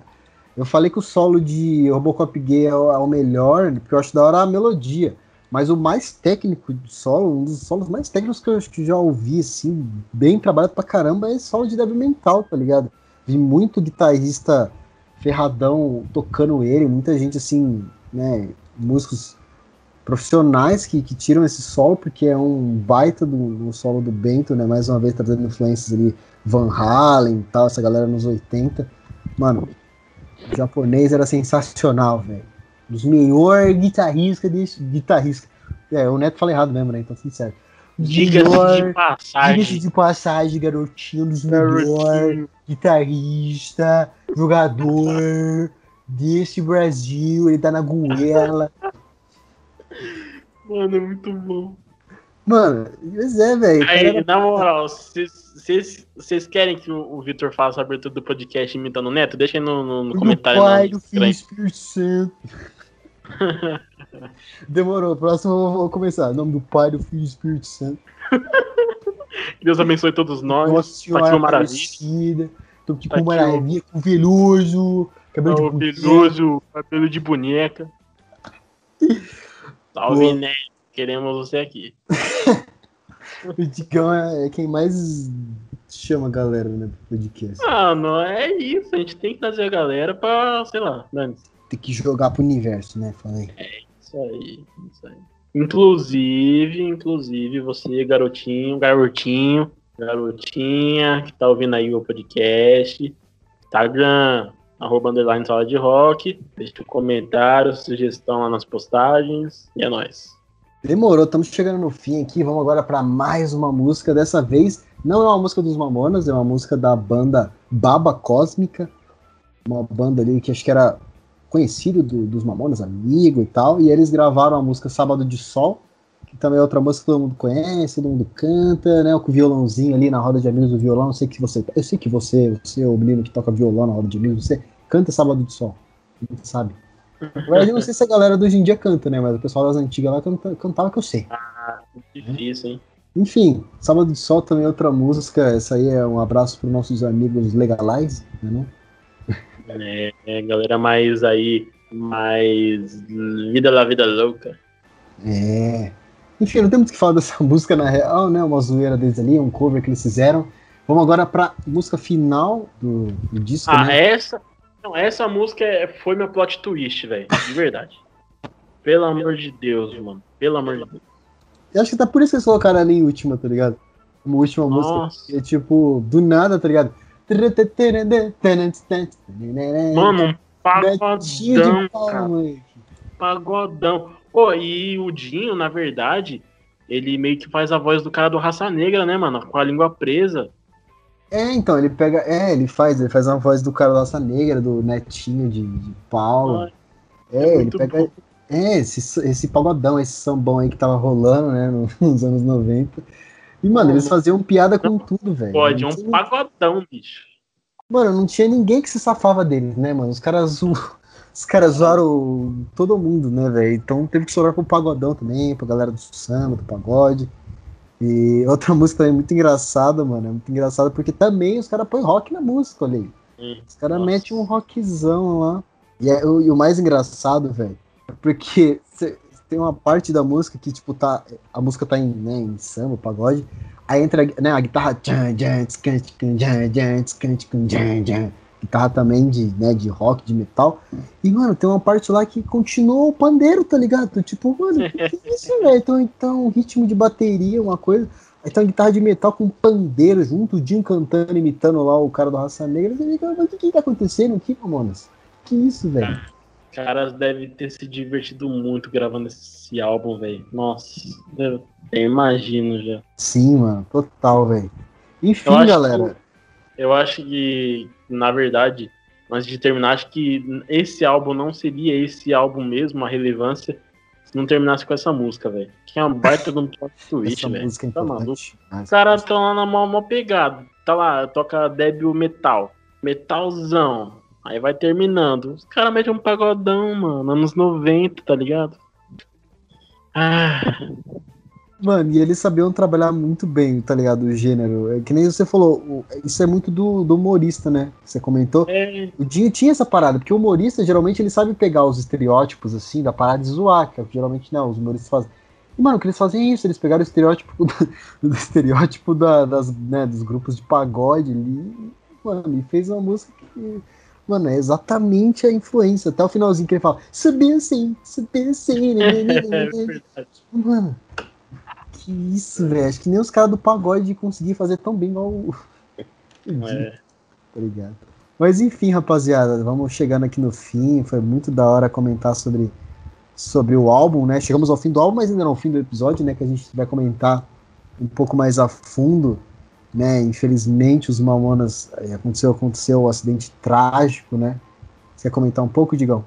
Speaker 1: Eu falei que o solo de Robocop Gay é o, é o melhor, porque eu acho da hora a melodia. Mas o mais técnico de solo, um dos solos mais técnicos que eu acho que já ouvi, assim, bem trabalhado pra caramba, é solo de Devil Mental, tá ligado? Vi muito guitarrista ferradão tocando ele, muita gente, assim, né, músicos profissionais que, que tiram esse solo, porque é um baita do, do solo do Bento, né? Mais uma vez trazendo influências ali, Van Halen e tal, essa galera nos 80. Mano, o japonês era sensacional, velho. Dos melhores guitarristas desse. Guitarrista. É, o Neto fala errado mesmo, né? Então, sincero.
Speaker 2: Diga-se
Speaker 1: Melhor-
Speaker 2: de passagem.
Speaker 1: Diga-se de passagem, garotinho dos melhores
Speaker 2: Garotinho.
Speaker 1: Jogador desse Brasil, ele tá na goela.
Speaker 2: Mano, é muito bom.
Speaker 1: Mano, mas é, velho.
Speaker 2: Aí, na moral, vocês querem que o, o Vitor faça a abertura do podcast imitando o Neto? Deixa aí no, no- no
Speaker 1: do
Speaker 2: comentário.
Speaker 1: Pai,
Speaker 2: não,
Speaker 1: do Filho e do
Speaker 2: estranho.
Speaker 1: Espírito Santo. Demorou, próximo eu vou começar. Em nome do Pai, do Filho e do Espírito Santo.
Speaker 2: Deus abençoe todos nós.
Speaker 1: Nossa Senhora
Speaker 2: Maravilha.
Speaker 1: Tô aqui
Speaker 2: Tá
Speaker 1: Maravilha, com. Cabelo
Speaker 2: Ó,
Speaker 1: de
Speaker 2: o
Speaker 1: boneca.
Speaker 2: Veloso, cabelo de boneca. Salve. Neto. Queremos você aqui.
Speaker 1: O Digão é quem mais chama a galera, né, pro podcast.
Speaker 2: Mano, é isso. A gente tem que trazer a galera pra, sei lá, né?
Speaker 1: Tem que jogar pro universo, né? Falei.
Speaker 2: Isso aí, isso aí. Inclusive, inclusive, você, garotinho, garotinho, garotinha, que tá ouvindo aí o podcast, Instagram, arroba underline sala de rock, deixa um comentário, sugestão lá nas postagens, e é nóis.
Speaker 1: Demorou, estamos chegando no fim aqui. Vamos agora para mais uma música. Dessa vez não é uma música dos Mamonas, é uma música da banda Baba Cósmica, uma banda ali que acho que era conhecido do, dos Mamonas, amigo e tal. E eles gravaram a música Sábado de Sol, que também é outra música que todo mundo conhece, todo mundo canta, né? Com o violãozinho ali na roda de amigos do violão. Eu sei que você, eu sei que você, você é o menino que toca violão na roda de amigos, você canta Sábado de Sol, sabe? Mas eu não sei se a galera do hoje em dia canta, né? Mas o pessoal das antigas lá canta, cantava que eu sei.
Speaker 2: Ah, difícil, hein?
Speaker 1: Enfim, Sábado de Sol também é outra música. Essa aí é um abraço para nossos amigos Legalize, né?
Speaker 2: É, é, galera mais aí, mais vida da vida louca.
Speaker 1: É. Enfim, não temos que falar dessa música na real, né? Uma zoeira deles ali, um cover que eles fizeram. Vamos agora pra música final do, do disco.
Speaker 2: Ah,
Speaker 1: né?
Speaker 2: essa. Não, essa música é- foi meu plot twist, velho. De verdade. Pelo amor de Deus, mano. Pelo amor de Deus.
Speaker 1: Eu acho que tá por isso que eles colocaram ela em última, tá ligado? Como última
Speaker 2: Nossa.
Speaker 1: música. É tipo, do nada, tá ligado?
Speaker 2: Mano, um pagodão, cara. Pagodão. Pô, e o Dinho, na verdade, ele meio que faz a voz do cara do Raça Negra, né, mano? Com a língua presa.
Speaker 1: É, então, ele pega. É, ele faz, ele faz uma voz do cara da Raça Negra, do netinho de, de Paulo. É, ele
Speaker 2: muito
Speaker 1: pega.
Speaker 2: bom.
Speaker 1: É, esse, esse pagodão, esse sambão aí que tava rolando, né, no- nos anos 90. E, mano, eles faziam piada com tudo, velho.
Speaker 2: Pode, é um pagodão, bicho.
Speaker 1: Mano, não tinha ninguém que se safava deles, né, mano? Os caras zo... Os caras zoaram todo mundo, né, velho? Então teve que sobrar pro pagodão também, pra galera do samba, do pagode. E outra música também muito engraçada, mano. É muito engraçada porque também os caras põem rock na música, olha aí.
Speaker 2: Hum,
Speaker 1: Os caras metem um rockzão lá. E, é, o, e o mais engraçado, velho, é porque cê- tem uma parte da música que, tipo, tá. A música tá em, né, em samba, pagode. Aí entra né, a guitarra guitarra também de, né, de rock, de metal. E, mano, tem uma parte lá que continua o pandeiro, tá ligado? Tipo, mano, que é isso, velho? Então, então, ritmo de bateria, uma coisa. Aí tem uma guitarra de metal com pandeiro junto, o Jim cantando, imitando lá o cara do Raça Negra. Você mas o que, que tá acontecendo aqui, Mamonas? Que isso, velho?
Speaker 2: caras deve ter se divertido muito gravando esse álbum, velho. Nossa, eu imagino já.
Speaker 1: Sim, mano, total, velho. Enfim,
Speaker 2: eu
Speaker 1: galera.
Speaker 2: Que, eu acho que na verdade, antes de terminar, acho que esse álbum não seria esse álbum mesmo, a relevância, se não terminasse com essa música, velho. Que é uma baita de um plot twist, velho.
Speaker 1: é
Speaker 2: Tá maluco.
Speaker 1: importante.
Speaker 2: Os caras estão lá na mó, mó pegada. Tá lá, toca débil metal. Metalzão. Aí vai terminando. Os caras metem um pagodão, mano. Anos 90, tá ligado? Ah,
Speaker 1: Mano, e eles sabiam trabalhar muito bem, tá ligado? O gênero. É que nem você falou, o- isso é muito do, do humorista, né? Você comentou.
Speaker 2: é.
Speaker 1: O Dinho tinha essa parada, porque o humorista geralmente ele sabe pegar os estereótipos assim, da parada e zoar, que é o que geralmente não, os humoristas fazem. E, mano, o que eles fazem é isso, eles pegaram o estereótipo do, do estereótipo da- das, né, dos grupos de pagode ali, mano, e fez uma música que, mano, é exatamente a influência. Até o finalzinho que ele fala, subir assim, subir assim, né, né, né,
Speaker 2: É
Speaker 1: né, né."
Speaker 2: verdade.
Speaker 1: Mano, que isso, velho. Acho que nem os caras do pagode conseguiram fazer tão bem igual o.
Speaker 2: É.
Speaker 1: tá ligado? Mas enfim, rapaziada, vamos chegando aqui no fim. Foi muito da hora comentar sobre, sobre o álbum, né? Chegamos ao fim do álbum, mas ainda não ao fim do episódio, né? Que a gente vai comentar um pouco mais a fundo, né? Infelizmente, os Mamonas eh, aconteceu, aconteceu o acidente trágico, né? Você quer comentar um pouco, Digão?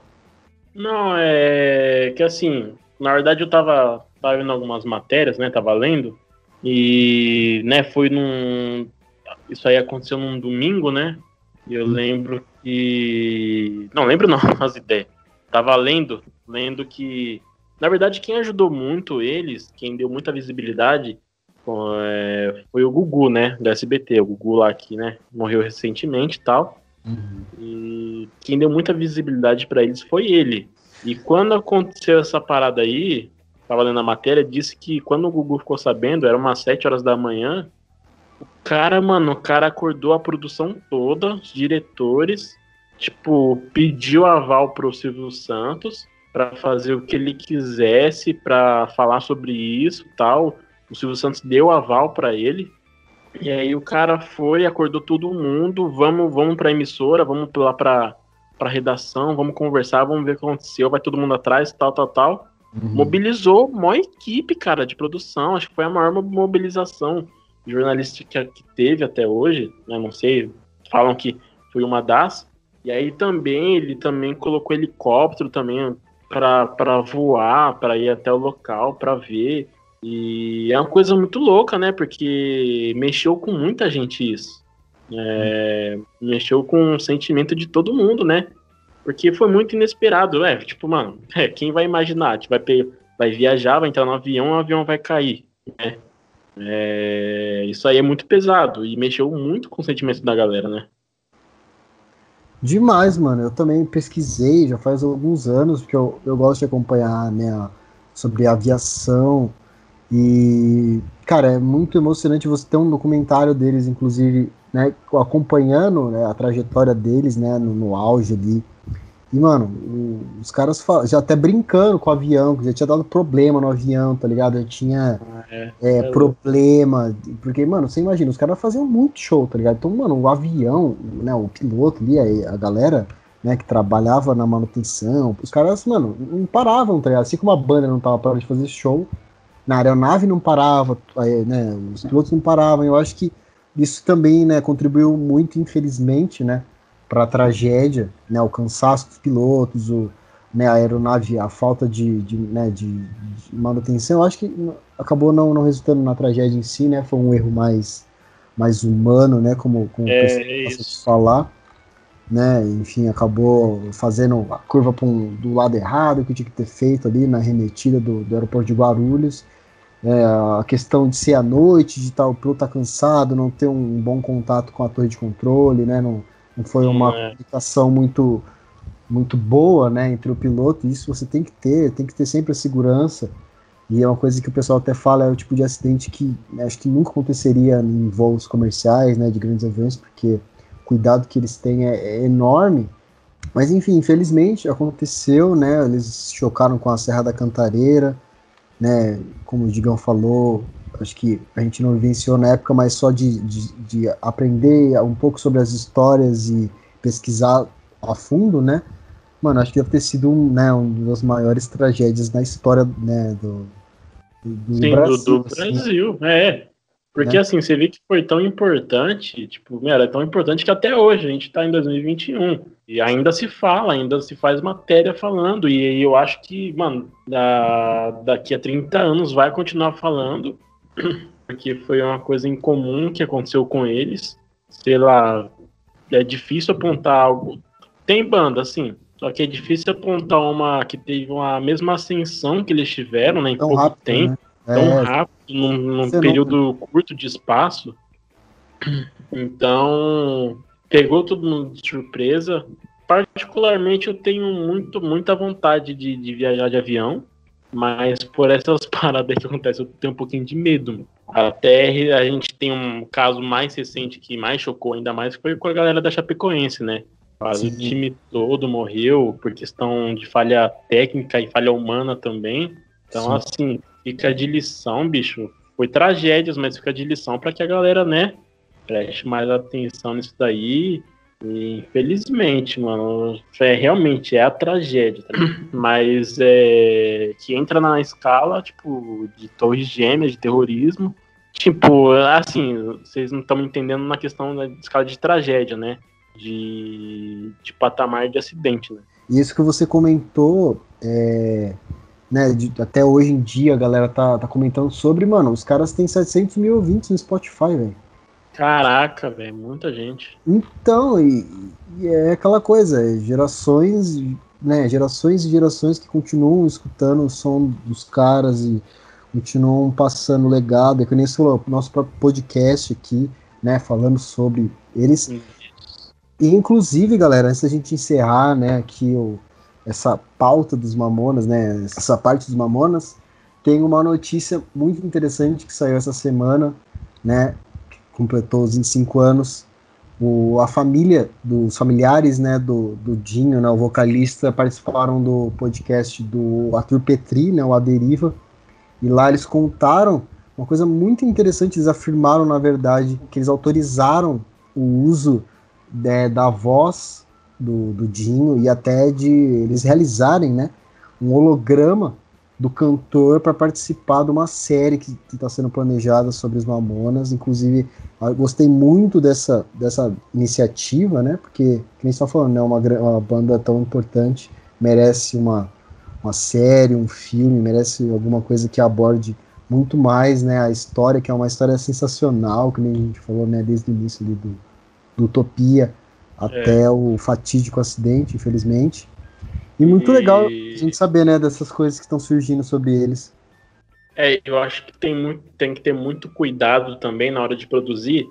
Speaker 2: Não, é que assim, na verdade eu tava, tava vendo algumas matérias, né? Tava lendo. E, né, foi num. Isso aí aconteceu num domingo, né? E eu lembro que. Não, lembro não, as ideias. Tava lendo, lendo que. Na verdade, quem ajudou muito eles, quem deu muita visibilidade, é, foi o Gugu, né? Do SBT. O Gugu lá que, né? Morreu recentemente e tal. E quem deu muita visibilidade pra eles foi ele. E quando aconteceu essa parada aí, tava lendo a matéria, disse que quando o Gugu ficou sabendo, era umas 7 horas da manhã, o cara, mano, o cara acordou a produção toda, os diretores, tipo, pediu aval pro Silvio Santos pra fazer o que ele quisesse, pra falar sobre isso tal. O Silvio Santos deu aval pra ele. E aí o cara foi, acordou todo mundo, vamos, vamos pra emissora, vamos lá pra, pra redação, vamos conversar, vamos ver o que aconteceu, vai todo mundo atrás, tal, tal, tal. Uhum. mobilizou uma equipe, cara, de produção. Acho que foi a maior mobilização jornalística que teve até hoje, né? Não sei, falam que foi uma das. E aí também ele também colocou helicóptero também para voar, para ir até o local, para ver. E é uma coisa muito louca, né? Porque mexeu com muita gente isso. É, mexeu com o sentimento de todo mundo, né? Porque foi muito inesperado, é, tipo, mano, é, quem vai imaginar? Tipo, vai, vai viajar, vai entrar no avião, o avião vai cair, né? É, isso aí é muito pesado e mexeu muito com o sentimento da galera, né?
Speaker 1: Demais, mano. Eu também pesquisei já faz alguns anos, porque eu, eu gosto de acompanhar, né, sobre aviação. E, cara, é muito emocionante você ter um documentário deles, inclusive, né, acompanhando né, a trajetória deles, né, no, no auge ali. E, mano, os caras já até brincando com o avião, que já tinha dado problema no avião, tá ligado? Já tinha ah, é, é, é problema. Porque, mano, você imagina, os caras faziam muito show, tá ligado? Então, mano, o avião, né, o piloto ali, a, galera, né, que trabalhava na manutenção, os caras, mano, não paravam, tá ligado? Assim como a banda não tava parando de fazer show, na aeronave não parava, né, os pilotos não paravam. Eu acho que isso também, né, contribuiu muito, infelizmente, né, para a tragédia, né, o cansaço dos pilotos, o, né, a aeronave, a falta de, de, né, de, de, manutenção, eu acho que acabou não, não resultando na tragédia em si, né, foi um erro mais, mais humano, né, como, como
Speaker 2: é,
Speaker 1: o pessoal falar, né, enfim, acabou fazendo a curva um, do lado errado que tinha que ter feito ali na remetida do, do aeroporto de Guarulhos, é, a questão de ser à noite, de estar o piloto tá cansado, não ter um bom contato com a torre de controle, né, não não foi uma é. comunicação muito muito boa, né, entre o piloto. Isso você tem que ter, tem que ter sempre a segurança. E é uma coisa que o pessoal até fala é o tipo de acidente que né, acho que nunca aconteceria em voos comerciais, né, de grandes aviões, porque o cuidado que eles têm é, é enorme. Mas enfim, infelizmente aconteceu, né? Eles chocaram com a Serra da Cantareira, né? Como o Digão falou, acho que a gente não vivenciou na época, mas só de, de, de, aprender um pouco sobre as histórias e pesquisar a fundo, né? Mano, acho que deve ter sido um, né, um das maiores tragédias na história né, do,
Speaker 2: do Sim, Brasil. Do, do assim. Brasil, é. Porque né? assim, você vê que foi tão importante, tipo, meu, é tão importante que até hoje a gente tá em 2021 e ainda se fala, ainda se faz matéria falando, e, e eu acho que, mano, da, daqui a 30 anos vai continuar falando, porque foi uma coisa incomum que aconteceu com eles. Sei lá, é difícil apontar algo. Tem banda, sim, só que é difícil apontar uma que teve uma mesma ascensão que eles tiveram, né, em tão pouco rápido, tempo, né? tão é, rápido, num, num período curto de espaço. Então, pegou todo mundo de surpresa. Particularmente, eu tenho muito, muita vontade de, de viajar de avião. Mas por essas paradas que acontecem, eu tenho um pouquinho de medo. Até a gente tem um caso mais recente que mais chocou ainda mais, foi com a galera da Chapecoense, né? Quase o time todo morreu por questão de falha técnica e falha humana também. Então, Sim. assim, fica de lição, bicho. Foi tragédias, mas fica de lição para que a galera, né, preste mais atenção nisso daí Infelizmente, mano, é, realmente é a tragédia, tá? mas é, que entra na escala, tipo, de torres gêmeas, de terrorismo. Tipo, assim, vocês não estão entendendo na questão da escala de tragédia, né? De, de patamar de acidente, né?
Speaker 1: Isso que você comentou, é, né, de, até hoje em dia a galera tá, tá comentando sobre, mano, os caras têm 700 mil ouvintes no Spotify, velho.
Speaker 2: Caraca, velho, muita gente.
Speaker 1: Então, e, e, é aquela coisa, é gerações, né, gerações e gerações que continuam escutando o som dos caras e continuam passando legado, é que nem falou, nosso próprio podcast aqui, né, falando sobre eles. E, inclusive, galera, antes da gente encerrar, né, aqui o, essa pauta dos Mamonas, né, essa parte dos Mamonas, tem uma notícia muito interessante que saiu essa semana, né, completou os 25 anos. O, a família, dos familiares né, do, do Dinho, né, o vocalista, participaram do podcast do Arthur Petri, né, o A Deriva, e lá eles contaram uma coisa muito interessante, eles afirmaram, na verdade, que eles autorizaram o uso de, da voz do, do Dinho e até de eles realizarem né, um holograma do cantor para participar de uma série que está sendo planejada sobre os Mamonas. Inclusive, gostei muito dessa, dessa iniciativa, né? Porque, quem está falando, né? Uma, uma banda tão importante merece uma, uma série, um filme, merece alguma coisa que aborde muito mais, né? A história, que é uma história sensacional, que nem a gente falou, né? Desde o início do, do Utopia até é. o fatídico acidente, infelizmente. E muito e... legal a gente saber, né, dessas coisas que estão surgindo sobre eles.
Speaker 2: É, eu acho que tem, muito, tem que ter muito cuidado também na hora de produzir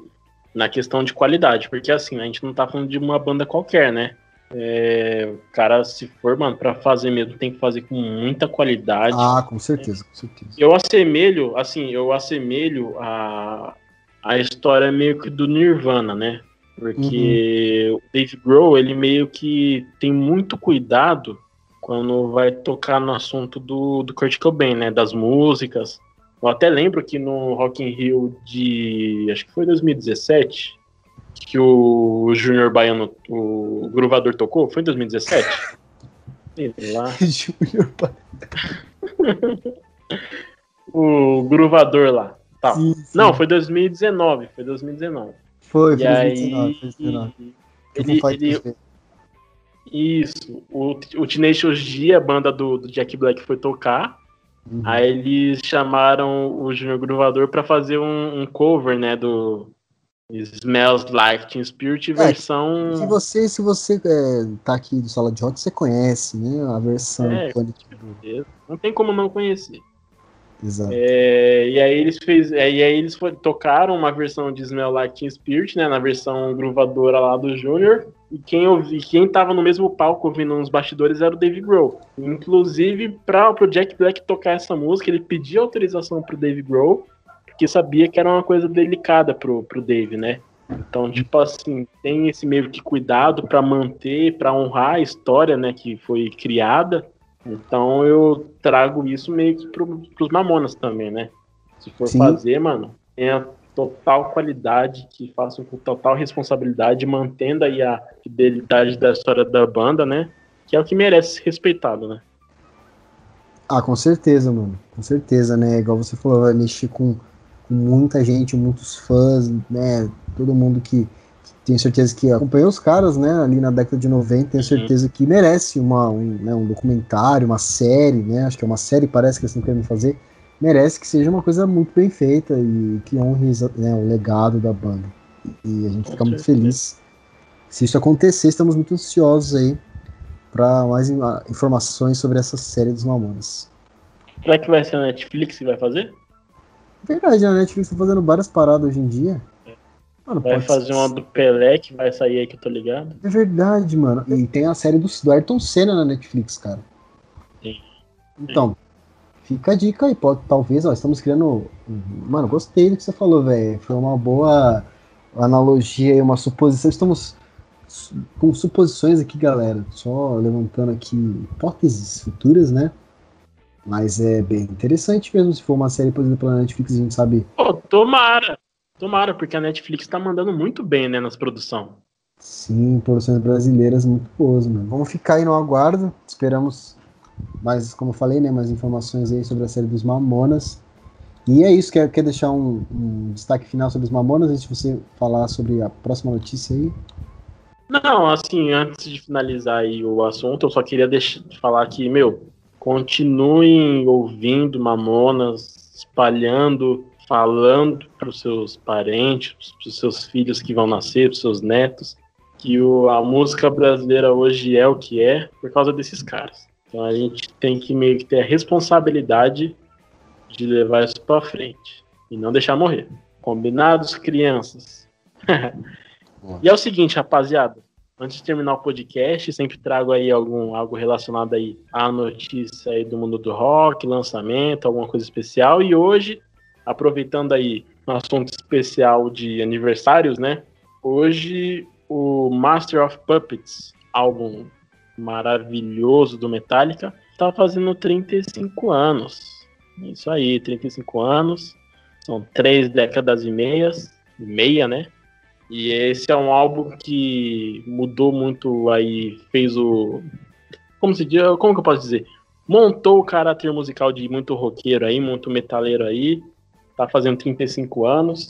Speaker 2: na questão de qualidade, porque assim, a gente não tá falando de uma banda qualquer, né? É, o cara, se for, mano, pra fazer mesmo, tem que fazer com muita qualidade.
Speaker 1: Ah, com certeza, com certeza.
Speaker 2: Eu assemelho, assim, eu assemelho a, a história meio que do Nirvana, né? Porque uhum. o Dave Grohl, ele meio que tem muito cuidado quando vai tocar no assunto do, do Kurt Cobain, né? Das músicas. Eu até lembro que no Rock in Rio de... acho que foi 2017, que o Júnior Baiano, o Gruvador tocou, foi em 2017? Sei lá. Júnior Baiano. o Gruvador lá. Tá. Sim, sim. Não, foi 2019, foi 2019.
Speaker 1: Foi, foi aí, 2019.
Speaker 2: Ele, ele, isso. O, o Tenacious D, a banda do, do Jack Black, foi tocar. Uhum. Aí eles chamaram o Junior Gruvador para fazer um, um, cover, né, do Smells Like Teen Spirit é, versão...
Speaker 1: Se você, se você é, tá aqui do Sala de Rock, você conhece, né, a versão... É,
Speaker 2: não tem como não conhecer. Exato. É, e aí eles fez, é, e aí eles foi, tocaram uma versão de Smell Like Teen Spirit, né, na versão gruvadora lá do Junior. E quem ouvi, quem tava no mesmo palco ouvindo uns bastidores era o Dave Grohl. Inclusive, para o Jack Black tocar essa música, ele pediu autorização pro Dave Grohl, porque sabia que era uma coisa delicada pro, pro Dave, né? Então, tipo assim, tem esse meio que cuidado para manter, para honrar a história, né, que foi criada então eu trago isso meio que pro, pros mamonas também, né? Se for Sim. fazer, mano, tenha total qualidade, que façam com total responsabilidade, mantendo aí a fidelidade da história da banda, né? Que é o que merece ser respeitado, né?
Speaker 1: Ah, com certeza, mano. Com certeza, né? Igual você falou, vai mexer com, com muita gente, muitos fãs, né? Todo mundo que, tenho certeza que acompanhou os caras, né, ali na década de 90, tenho uhum. certeza que merece uma, um, né, um documentário, uma série, né, acho que é uma série, parece que eles estão querendo fazer, merece que seja uma coisa muito bem feita e que honre né, o legado da banda. E a gente fica muito feliz. Se isso acontecer, estamos muito ansiosos aí para mais informações sobre essa série dos Mamonas.
Speaker 2: Será que vai ser a Netflix que vai fazer?
Speaker 1: Verdade, a Netflix está fazendo várias paradas hoje em dia.
Speaker 2: Mano, vai fazer ser. uma do Pelé que vai sair aí que eu tô ligado.
Speaker 1: É verdade, mano. E tem a série do, do Ayrton Senna na Netflix, cara. Sim. Então, fica a dica aí. Pode, talvez, ó, estamos criando. Mano, gostei do que você falou, velho. Foi uma boa analogia e uma suposição. Estamos com suposições aqui, galera. Só levantando aqui hipóteses futuras, né? Mas é bem interessante mesmo. Se for uma série, por exemplo, pela Netflix, a gente sabe.
Speaker 2: Pô, tomara! Tomara, porque a Netflix tá mandando muito bem, né, nas produções.
Speaker 1: Sim, produções brasileiras muito boas, mano. Vamos ficar aí no aguardo. Esperamos mais, como eu falei, né, mais informações aí sobre a série dos Mamonas. E é isso, quer, quer deixar um, um destaque final sobre os Mamonas antes de você falar sobre a próxima notícia aí?
Speaker 2: Não, assim, antes de finalizar aí o assunto, eu só queria deixar, falar que, meu, continuem ouvindo Mamonas, espalhando falando para os seus parentes, para os seus filhos que vão nascer, para os seus netos, que o, a música brasileira hoje é o que é por causa desses caras. Então a gente tem que meio que ter a responsabilidade de levar isso para frente e não deixar morrer. Combinados, crianças? e é o seguinte, rapaziada. Antes de terminar o podcast, sempre trago aí algum algo relacionado aí à notícia aí do mundo do rock, lançamento, alguma coisa especial. E hoje aproveitando aí um assunto especial de aniversários, né? Hoje o Master of Puppets, álbum maravilhoso do Metallica, tá fazendo 35 anos. Isso aí, 35 anos. São três décadas e meias, meia, né? E esse é um álbum que mudou muito aí, fez o como se diz, como que eu posso dizer? montou o caráter musical de muito roqueiro aí, muito metaleiro aí. Tá fazendo 35 anos.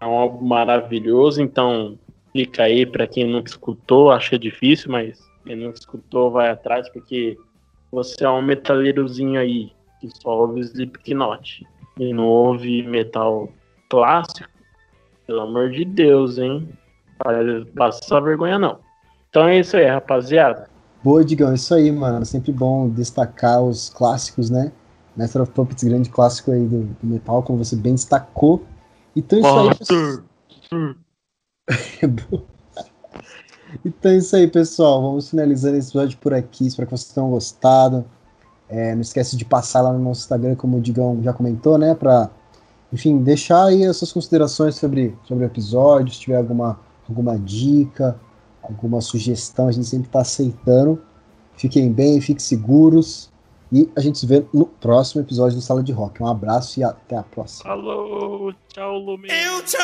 Speaker 2: É um álbum maravilhoso, então fica aí para quem não escutou, que é difícil, mas quem não escutou vai atrás, porque você é um metaleirozinho aí que só ouve Slipknot e não ouve metal clássico, pelo amor de Deus, hein? Passa vergonha não. Então é isso aí, rapaziada.
Speaker 1: Boa, Digão, é isso aí, mano. Sempre bom destacar os clássicos, né? Master of Puppets, grande clássico aí do, do metal, como você bem destacou. Então isso Master. aí. então é isso aí, pessoal. Vamos finalizando esse episódio por aqui. Espero que vocês tenham gostado. É, não esquece de passar lá no nosso Instagram, como o Digão já comentou, né? Pra, enfim, deixar aí as suas considerações sobre, sobre o episódio, se tiver alguma, alguma dica, alguma sugestão, a gente sempre está aceitando. Fiquem bem, fiquem seguros. E a gente se vê no próximo episódio do Sala de Rock. Um abraço e até a próxima.
Speaker 2: Falou, tchau, Lume. Eu te